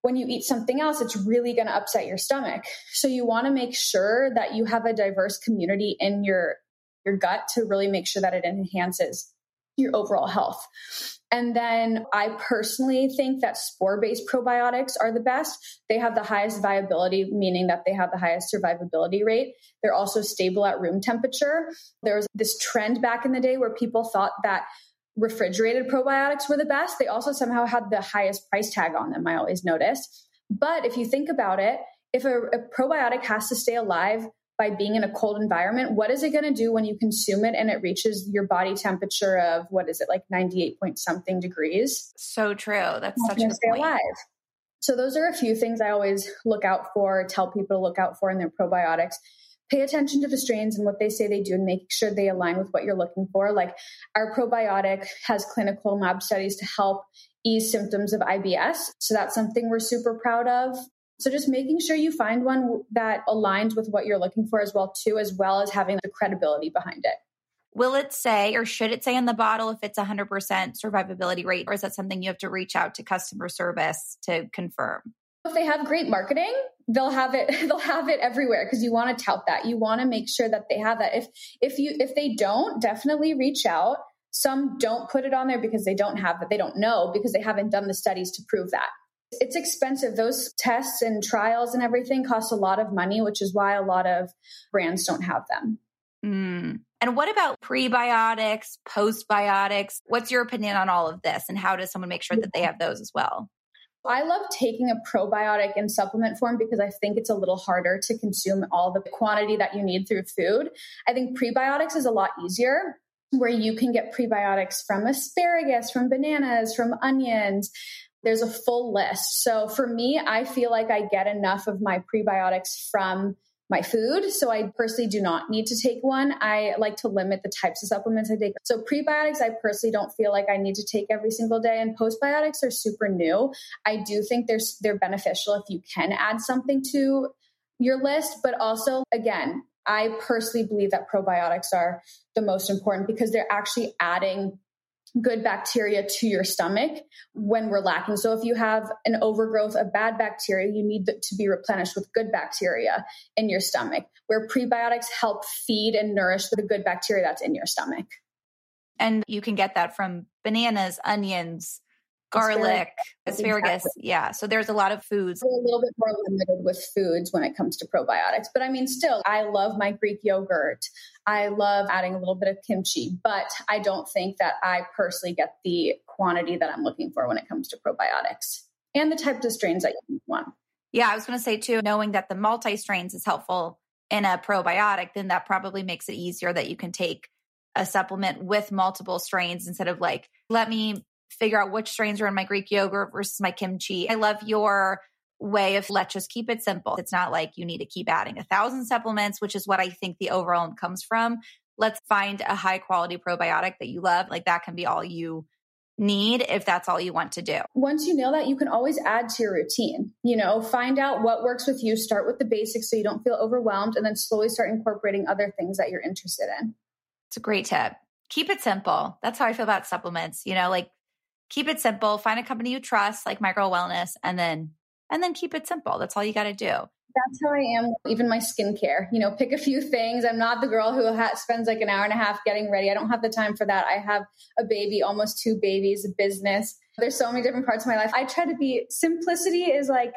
when you eat something else, it's really going to upset your stomach. So you want to make sure that you have a diverse community in your your gut to really make sure that it enhances your overall health. And then I personally think that spore based probiotics are the best. They have the highest viability, meaning that they have the highest survivability rate. They're also stable at room temperature. There was this trend back in the day where people thought that refrigerated probiotics were the best. They also somehow had the highest price tag on them, I always noticed. But if you think about it, if a, a probiotic has to stay alive by being in a cold environment, what is it going to do when you consume it and it reaches your body temperature of what is it like 98 point something degrees? So true. That's such a stay point. alive. So those are a few things I always look out for, tell people to look out for in their probiotics. Pay attention to the strains and what they say they do and make sure they align with what you're looking for. Like our probiotic has clinical lab studies to help ease symptoms of IBS. So that's something we're super proud of. So just making sure you find one that aligns with what you're looking for as well too as well as having the credibility behind it. Will it say or should it say in the bottle if it's 100% survivability rate or is that something you have to reach out to customer service to confirm? If they have great marketing, they'll have it they'll have it everywhere because you want to tout that. You want to make sure that they have that. If if you if they don't, definitely reach out. Some don't put it on there because they don't have it. They don't know because they haven't done the studies to prove that. It's expensive. Those tests and trials and everything cost a lot of money, which is why a lot of brands don't have them. Mm. And what about prebiotics, postbiotics? What's your opinion on all of this? And how does someone make sure that they have those as well? I love taking a probiotic in supplement form because I think it's a little harder to consume all the quantity that you need through food. I think prebiotics is a lot easier where you can get prebiotics from asparagus, from bananas, from onions. There's a full list. So for me, I feel like I get enough of my prebiotics from my food. So I personally do not need to take one. I like to limit the types of supplements I take. So prebiotics, I personally don't feel like I need to take every single day. And postbiotics are super new. I do think they're, they're beneficial if you can add something to your list. But also, again, I personally believe that probiotics are the most important because they're actually adding good bacteria to your stomach when we're lacking. So if you have an overgrowth of bad bacteria, you need to be replenished with good bacteria in your stomach, where prebiotics help feed and nourish the good bacteria that's in your stomach. And you can get that from bananas, onions, garlic, asparagus. Exactly. Yeah. So there's a lot of foods. We're a little bit more limited with foods when it comes to probiotics. But I mean, still, I love my Greek yogurt. I love adding a little bit of kimchi, but I don't think that I personally get the quantity that I'm looking for when it comes to probiotics and the types of strains that you want. Yeah, I was going to say too, knowing that the multi strains is helpful in a probiotic, then that probably makes it easier that you can take a supplement with multiple strains instead of like, let me figure out which strains are in my Greek yogurt versus my kimchi. I love your way of let's just keep it simple. It's not like you need to keep adding a thousand supplements, which is what I think the overall comes from. Let's find a high quality probiotic that you love. Like that can be all you need if that's all you want to do. Once you nail that, you can always add to your routine. You know, find out what works with you, start with the basics so you don't feel overwhelmed, and then slowly start incorporating other things that you're interested in. It's a great tip. Keep it simple. That's how I feel about supplements. You know, like keep it simple, find a company you trust, like My Girl Wellness, and then and then keep it simple. That's all you got to do. That's how I am. Even my skincare, you know, pick a few things. I'm not the girl who ha- spends like an hour and a half getting ready. I don't have the time for that. I have a baby, almost two babies, a business. There's so many different parts of my life. I try to be simplicity is like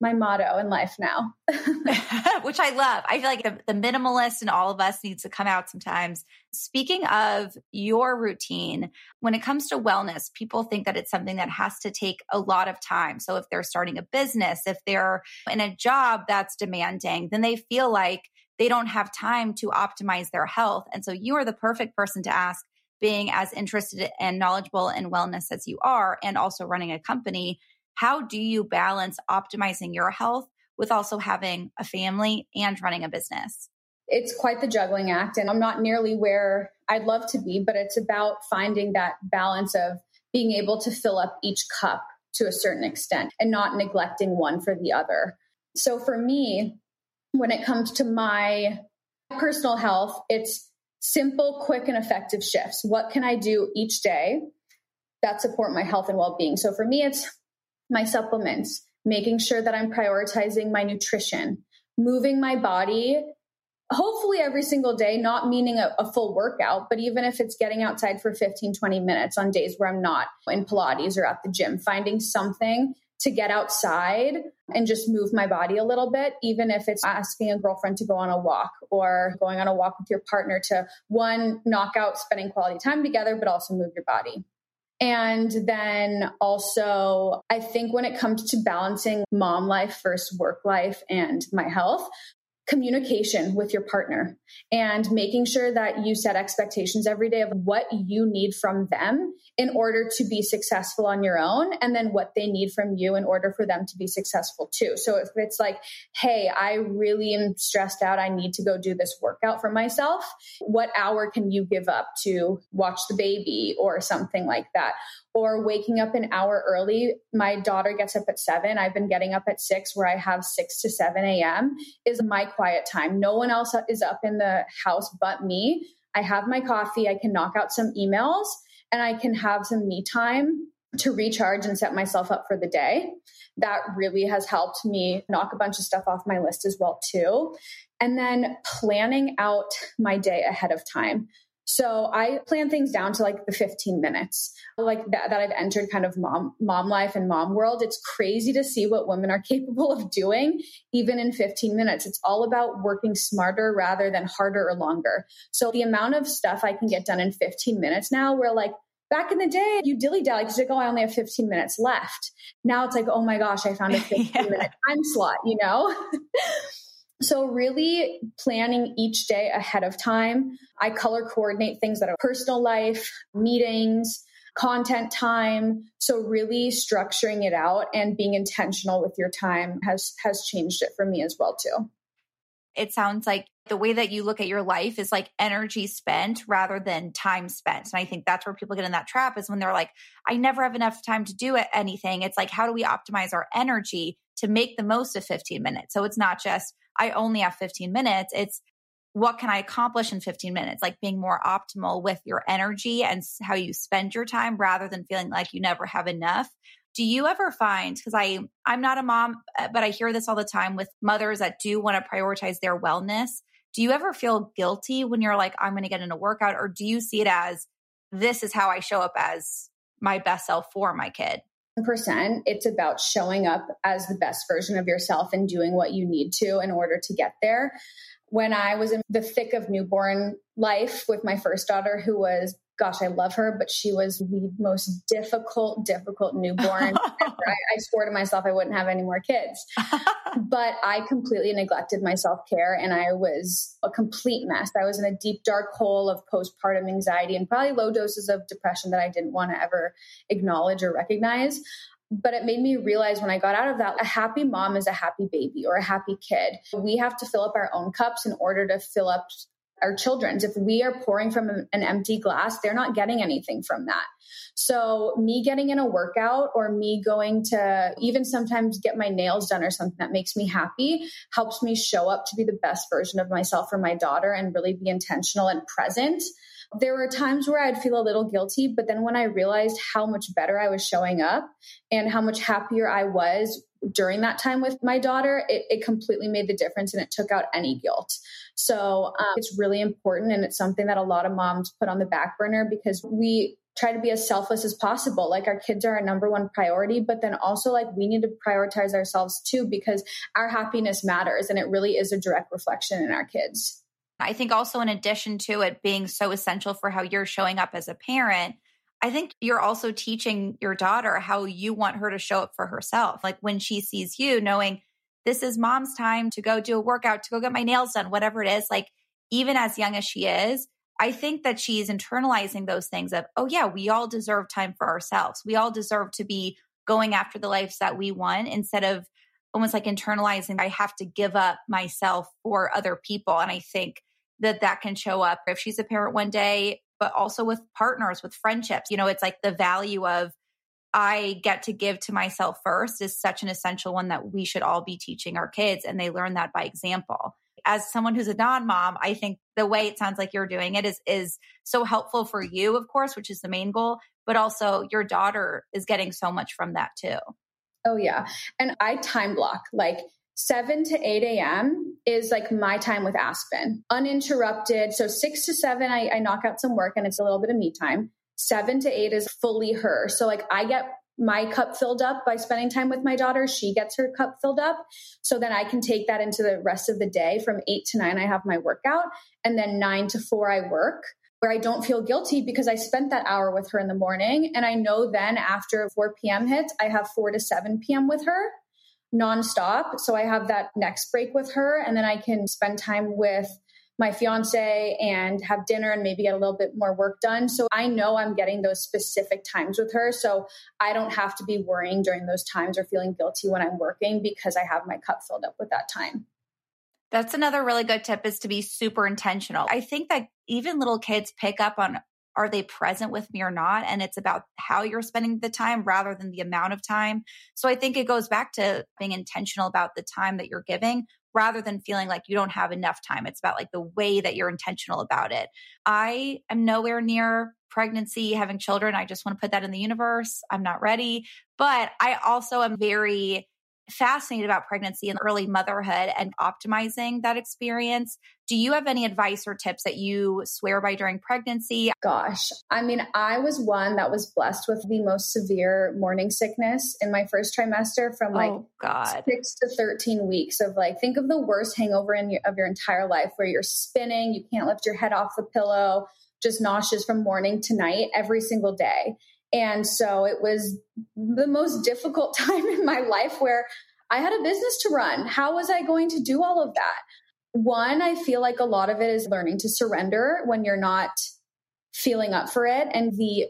my motto in life now. Which I love. I feel like the, the, minimalist in all of us needs to come out sometimes. Speaking of your routine, when it comes to wellness, people think that it's something that has to take a lot of time. So if they're starting a business, if they're in a job that's demanding, then they feel like they don't have time to optimize their health. And so you are the perfect person to ask being as interested and knowledgeable in wellness as you are and also running a company, how do you balance optimizing your health with also having a family and running a business? It's quite the juggling act, and I'm not nearly where I'd love to be, but it's about finding that balance of being able to fill up each cup to a certain extent and not neglecting one for the other. So for me, when it comes to my personal health, it's simple, quick, and effective shifts. What can I do each day that support my health and well being? So for me, it's my supplements, making sure that I'm prioritizing my nutrition, moving my body hopefully every single day, not meaning a, a, full workout, but even if it's getting outside for 15, 20 minutes on days where I'm not in Pilates or at the gym, finding something to get outside and just move my body a little bit, even if it's asking a girlfriend to go on a walk or going on a walk with your partner to one, knock out spending quality time together, but also move your body. And then also, I think when it comes to balancing mom life versus work life and my health, communication with your partner and making sure that you set expectations every day of what you need from them in order to be successful on your own and then what they need from you in order for them to be successful too. So if it's like, hey, I really am stressed out, I need to go do this workout for myself, what hour can you give up to watch the baby or something like that? Or waking up an hour early. My daughter gets up at seven. I've been getting up at six, where I have six to 7 a.m. is my quiet time. No one else is up in the house but me. I have my coffee. I can knock out some emails and I can have some me time to recharge and set myself up for the day. That really has helped me knock a bunch of stuff off my list as well too. And then planning out my day ahead of time. So I plan things down to like the 15 minutes, like that, that I've entered kind of mom, mom life and mom world. It's crazy to see what women are capable of doing, even in 15 minutes. It's all about working smarter rather than harder or longer. So the amount of stuff I can get done in 15 minutes now, we're like, back in the day, you dilly dally because like, oh, I only have 15 minutes left. Now it's like, oh my gosh, I found a 15 yeah. minute time slot, you know? So, really planning each day ahead of time. I color coordinate things that are personal life, meetings, content time. So, really structuring it out and being intentional with your time has, has changed it for me as well, too. It sounds like the way that you look at your life is like energy spent rather than time spent. And I think that's where people get in that trap is when they're like, I never have enough time to do anything. It's like, how do we optimize our energy to make the most of 15 minutes? So it's not just, I only have 15 minutes. It's what can I accomplish in 15 minutes? Like being more optimal with your energy and how you spend your time rather than feeling like you never have enough. Do you ever find because I I'm not a mom, uh, but I hear this all the time with mothers that do want to prioritize their wellness. Do you ever feel guilty when you're like I'm going to get in a workout or do you see it as this is how I show up as my best self for my kid? Percent. It's about showing up as the best version of yourself and doing what you need to in order to get there. When i was in the thick of newborn life with my first daughter who was gosh, I love her, but she was the most difficult, difficult newborn. I, I, swore to myself I wouldn't have any more kids. but I completely neglected my self care and I was a complete mess. I was in a deep, dark hole of postpartum anxiety and probably low doses of depression that I didn't want to ever acknowledge or recognize. But it made me realize when I got out of that, a happy mom is a happy baby or a happy kid. We have to fill up our own cups in order to fill up our children's. If we are pouring from an empty glass, they're not getting anything from that. So, me getting in a workout or me going to even sometimes get my nails done or something that makes me happy helps me show up to be the best version of myself for my daughter and really be intentional and present. There were times where I'd feel a little guilty, but then when I realized how much better I was showing up and how much happier I was during that time with my daughter, it, it completely made the difference and it took out any guilt. So um, it's really important. And it's something that a lot of moms put on the back burner because we try to be as selfless as possible. Like our kids are our number one priority, but then also like we need to prioritize ourselves too because our happiness matters and it really is a direct reflection in our kids. I think also in addition to it being so essential for how you're showing up as a parent, I think you're also teaching your daughter how you want her to show up for herself. Like when she sees you, knowing this is mom's time to go do a workout, to go get my nails done, whatever it is. Like even as young as she is, I think that she's internalizing those things of, oh, yeah, we all deserve time for ourselves. We all deserve to be going after the lives that we want instead of almost like internalizing, I have to give up myself for other people. And I think that that can show up if she's a parent one day, but also with partners, with friendships. You know, it's like the value of, I get to give to myself first is such an essential one that we should all be teaching our kids. And they learn that by example as someone who's a non-mom, I think the way it sounds like you're doing it is is so helpful for you, of course, which is the main goal, but also your daughter is getting so much from that too. Oh yeah. And I time block like 7 to 8 a.m. is like my time with Aspen, uninterrupted. So 6 to 7, I, I knock out some work and it's a little bit of me time. 7 to 8 is fully her. So like I get my cup filled up by spending time with my daughter. She gets her cup filled up. So then I can take that into the rest of the day. From eight to nine, I have my workout. And then nine to four, I work where I don't feel guilty because I spent that hour with her in the morning. And I know then after 4 p.m. hits, I have 4 to 7 p.m. with her nonstop. So I have that next break with her. And then I can spend time with my fiance and have dinner and maybe get a little bit more work done. So I know I'm getting those specific times with her. So I don't have to be worrying during those times or feeling guilty when I'm working because I have my cup filled up with that time. That's another really good tip is to be super intentional. I think that even little kids pick up on are they present with me or not? And it's about how you're spending the time rather than the amount of time. So I think it goes back to being intentional about the time that you're giving rather than feeling like you don't have enough time. It's about like the way that you're intentional about it. I am nowhere near pregnancy, having children. I just want to put that in the universe. I'm not ready. But I also am very fascinated about pregnancy and early motherhood and optimizing that experience. Do you have any advice or tips that you swear by during pregnancy? Gosh, I mean, I was one that was blessed with the most severe morning sickness in my first trimester from like oh, God. six to 13 weeks of like, think of the worst hangover in your, of your entire life where you're spinning, you can't lift your head off the pillow, just nauseous from morning to night every single day. And so it was the most difficult time in my life where I had a business to run. How was I going to do all of that? One, I feel like a lot of it is learning to surrender when you're not feeling up for it. And the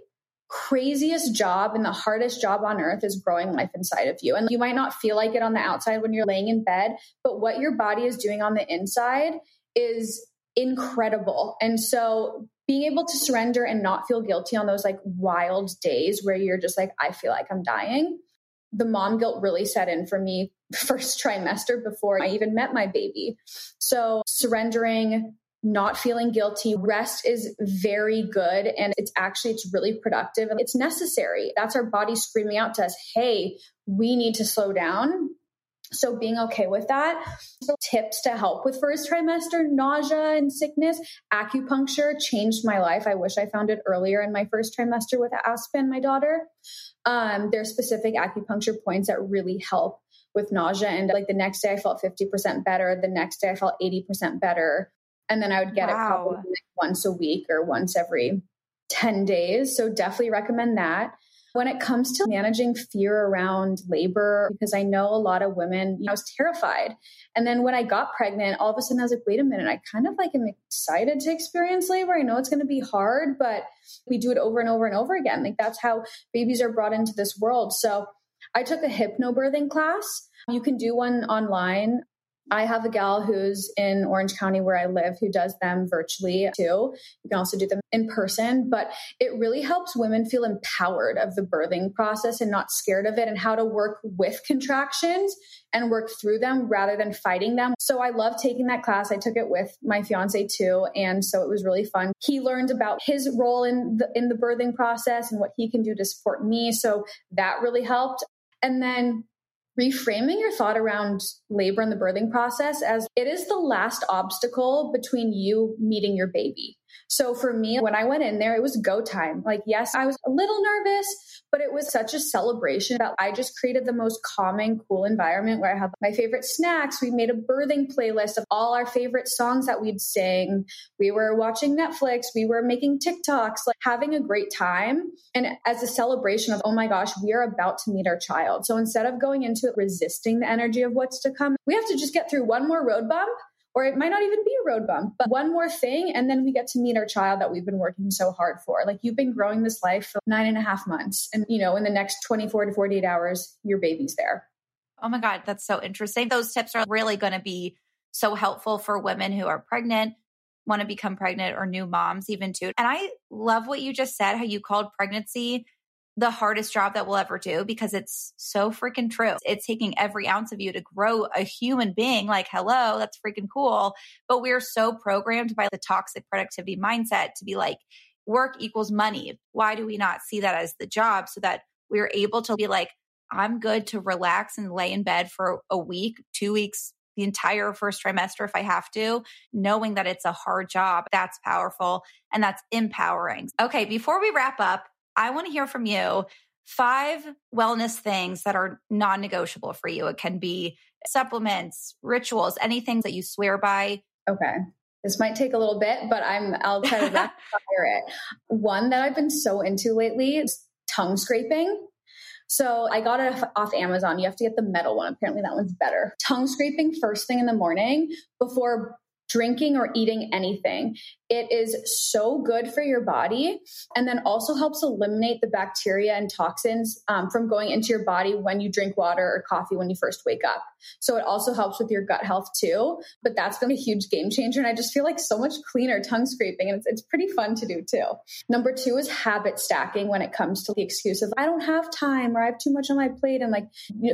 craziest job and the hardest job on earth is growing life inside of you. And you might not feel like it on the outside when you're laying in bed, but what your body is doing on the inside is incredible. And so being able to surrender and not feel guilty on those like wild days where you're just like, I feel like I'm dying. The mom guilt really set in for me first trimester before I even met my baby. So surrendering, not feeling guilty, rest is very good and it's actually it's really productive and it's necessary. That's our body screaming out to us, "Hey, we need to slow down." So being okay with that. So tips to help with first trimester nausea and sickness. Acupuncture changed my life. I wish I found it earlier in my first trimester with Aspen, my daughter. Um, there's specific acupuncture points that really help with nausea. And like the next day I felt 50% better. The next day I felt 80% better. And then I would get wow. it probably like once a week or once every 10 days. So definitely recommend that. When it comes to managing fear around labor, because I know a lot of women, you know, I was terrified. And then when I got pregnant, all of a sudden I was like, wait a minute, I kind of like am excited to experience labor. I know it's going to be hard, but we do it over and over and over again. Like that's how babies are brought into this world. So I took a hypnobirthing class. You can do one online. I have a gal who's in Orange County where I live who does them virtually too. You can also do them in person, but it really helps women feel empowered of the birthing process and not scared of it and how to work with contractions and work through them rather than fighting them. So I love taking that class. I took it with my fiance too, and so it was really fun. He learned about his role in the in the birthing process and what he can do to support me, so that really helped. And then reframing your thought around labor and the birthing process as it is the last obstacle between you meeting your baby. So for me, when I went in there, it was go time. Like, yes, I was a little nervous, but it was such a celebration that I just created the most calming, cool environment where I had my favorite snacks. We made a birthing playlist of all our favorite songs that we'd sing. We were watching Netflix. We were making TikToks, like having a great time. And as a celebration of, oh my gosh, we are about to meet our child. So instead of going into it resisting the energy of what's to come, we have to just get through one more road bump or it might not even be a road bump, but one more thing. And then we get to meet our child that we've been working so hard for. Like you've been growing this life for nine and a half months. And, you know, in the next 24 to 48 hours, your baby's there. Oh my God, that's so interesting. Those tips are really going to be so helpful for women who are pregnant, want to become pregnant, or new moms, even too. And I love what you just said, how you called pregnancy the hardest job that we'll ever do because it's so freaking true. It's taking every ounce of you to grow a human being. Like, hello, that's freaking cool. But we're so programmed by the toxic productivity mindset to be like, work equals money. Why do we not see that as the job so that we're able to be like, I'm good to relax and lay in bed for a week, two weeks, the entire first trimester if I have to, knowing that it's a hard job. That's powerful and that's empowering. Okay, before we wrap up, I want to hear from you five wellness things that are non negotiable for you. It can be supplements, rituals, anything that you swear by. Okay. This might take a little bit, but I'm I'll try to rapid fire it. One that I've been so into lately is tongue scraping. So I got it off Amazon. You have to get the metal one. Apparently that one's better. Tongue scraping first thing in the morning before drinking or eating anything. It is so good for your body and then also helps eliminate the bacteria and toxins um, from going into your body when you drink water or coffee when you first wake up. So it also helps with your gut health too. But that's been a huge game changer. And I just feel like so much cleaner tongue scraping and it's, it's pretty fun to do too. Number two is habit stacking when it comes to the excuse of I don't have time or I have too much on my plate and like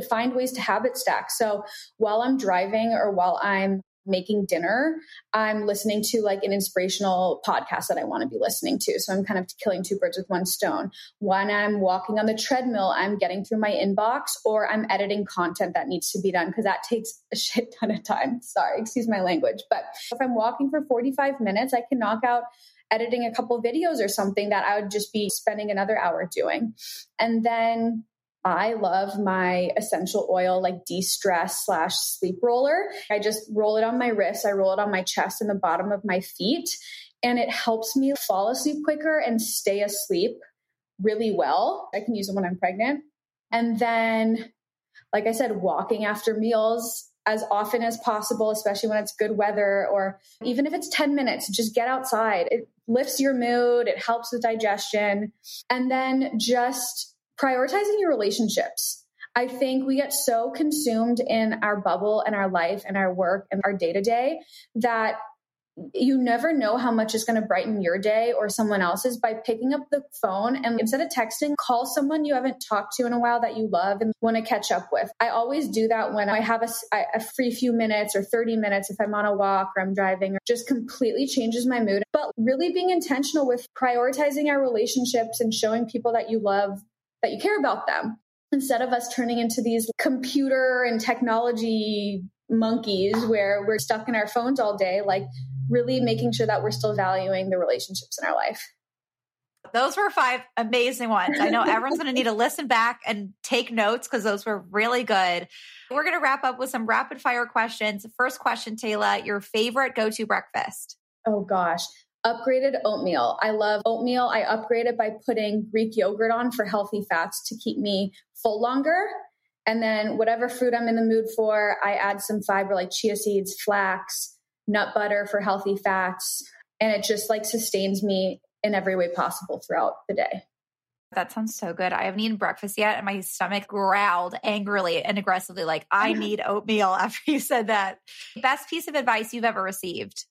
find ways to habit stack. So while I'm driving or while I'm making dinner, I'm listening to like an inspirational podcast that I want to be listening to. So I'm kind of killing two birds with one stone. When I'm walking on the treadmill, I'm getting through my inbox or I'm editing content that needs to be done because that takes a shit ton of time. Sorry, excuse my language. But if I'm walking for 45 minutes, I can knock out editing a couple videos or something that I would just be spending another hour doing. And then I love my essential oil, like de stress slash sleep roller. I just roll it on my wrists, I roll it on my chest and the bottom of my feet, and it helps me fall asleep quicker and stay asleep really well. I can use it when I'm pregnant. And then, like I said, walking after meals as often as possible, especially when it's good weather, or even if it's 10 minutes, just get outside. It lifts your mood, it helps with digestion. And then just prioritizing your relationships. I think we get so consumed in our bubble and our life and our work and our day to day that you never know how much is going to brighten your day or someone else's by picking up the phone and instead of texting, call someone you haven't talked to in a while that you love and want to catch up with. I always do that when I have a, a free few minutes or 30 minutes if I'm on a walk or I'm driving, or just completely changes my mood. But really being intentional with prioritizing our relationships and showing people that you love that you care about them instead of us turning into these computer and technology monkeys where we're stuck in our phones all day, like really making sure that we're still valuing the relationships in our life. Those were five amazing ones. I know everyone's going to need to listen back and take notes because those were really good. We're going to wrap up with some rapid fire questions. First question, Tayla, your favorite go to breakfast? Oh gosh upgraded oatmeal. I love oatmeal. I upgrade it by putting Greek yogurt on for healthy fats to keep me full longer. And then whatever fruit I'm in the mood for, I add some fiber like chia seeds, flax, nut butter for healthy fats. And it just like sustains me in every way possible throughout the day. That sounds so good. I haven't eaten breakfast yet, and my stomach growled angrily and aggressively, like, I need oatmeal after you said that. Best piece of advice you've ever received?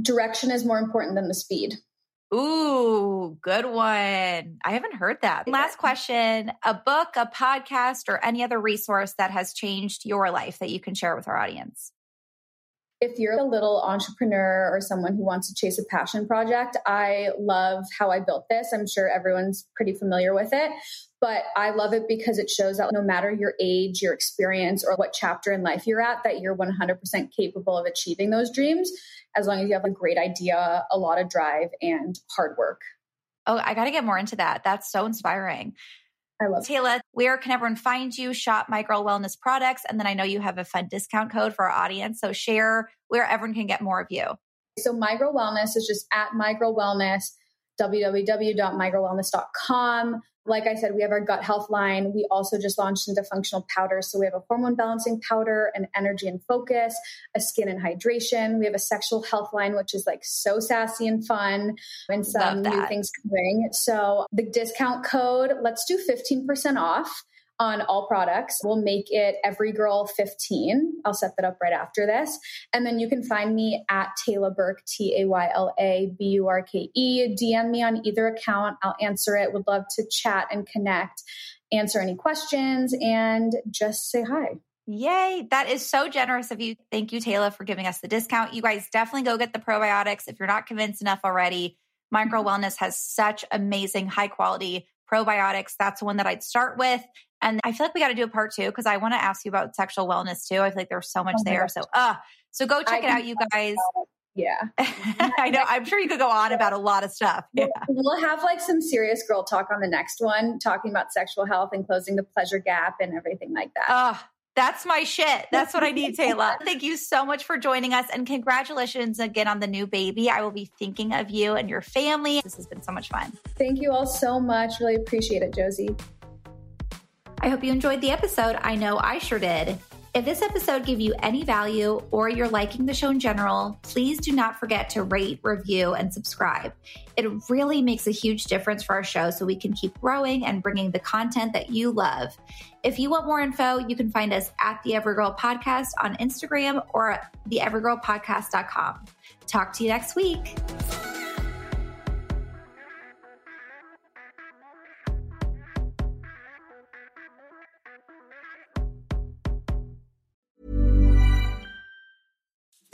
Direction is more important than the speed. Ooh, good one. I haven't heard that. Last question a book, a podcast, or any other resource that has changed your life that you can share with our audience? If you're a little entrepreneur or someone who wants to chase a passion project, I love how I built this. I'm sure everyone's pretty familiar with it, but I love it because it shows that no matter your age, your experience, or what chapter in life you're at, that you're 100% capable of achieving those dreams as long as you have a great idea, a lot of drive, and hard work. Oh, I got to get more into that. That's so inspiring. I love Tayla, where can everyone find you? Shop My Girl Wellness products. And then I know you have a fun discount code for our audience. So share where everyone can get more of you. So My Girl Wellness is just at My Girl Wellness. www.mygirlwellness.com. Like I said, we have our gut health line. We also just launched into functional powders. So we have a hormone balancing powder, an energy and focus, a skin and hydration. We have a sexual health line, which is like so sassy and fun, and some new things coming. So the discount code, let's do 15% off on all products. We'll make it every girl 15. I'll set that up right after this. And then you can find me at Tayla Burke, T A Y L A B U R K E. DM me on either account. I'll answer it. Would love to chat and connect, answer any questions, and just say hi. Yay. That is so generous of you. Thank you, Tayla, for giving us the discount. You guys definitely go get the probiotics if you're not convinced enough already. My Girl Wellness has such amazing, high quality probiotics. That's the one that I'd start with. And I feel like we got to do a part two because I want to ask you about sexual wellness too. I feel like there's so much oh there. So, uh, so go check I it out, you guys. Yeah. I know. I'm sure you could go on about a lot of stuff. Yeah. We'll have like some serious girl talk on the next one, talking about sexual health and closing the pleasure gap and everything like that. Oh, that's my shit. That's what I need, Tayla. Thank you so much for joining us and congratulations again on the new baby. I will be thinking of you and your family. This has been so much fun. Thank you all so much. Really appreciate it, Josie. I hope you enjoyed the episode. I know I sure did. If this episode gave you any value or you're liking the show in general, please do not forget to rate, review, and subscribe. It really makes a huge difference for our show so we can keep growing and bringing the content that you love. If you want more info, you can find us at the Every Girl Podcast on Instagram or theeverygirlpodcast.com. Talk to you next week.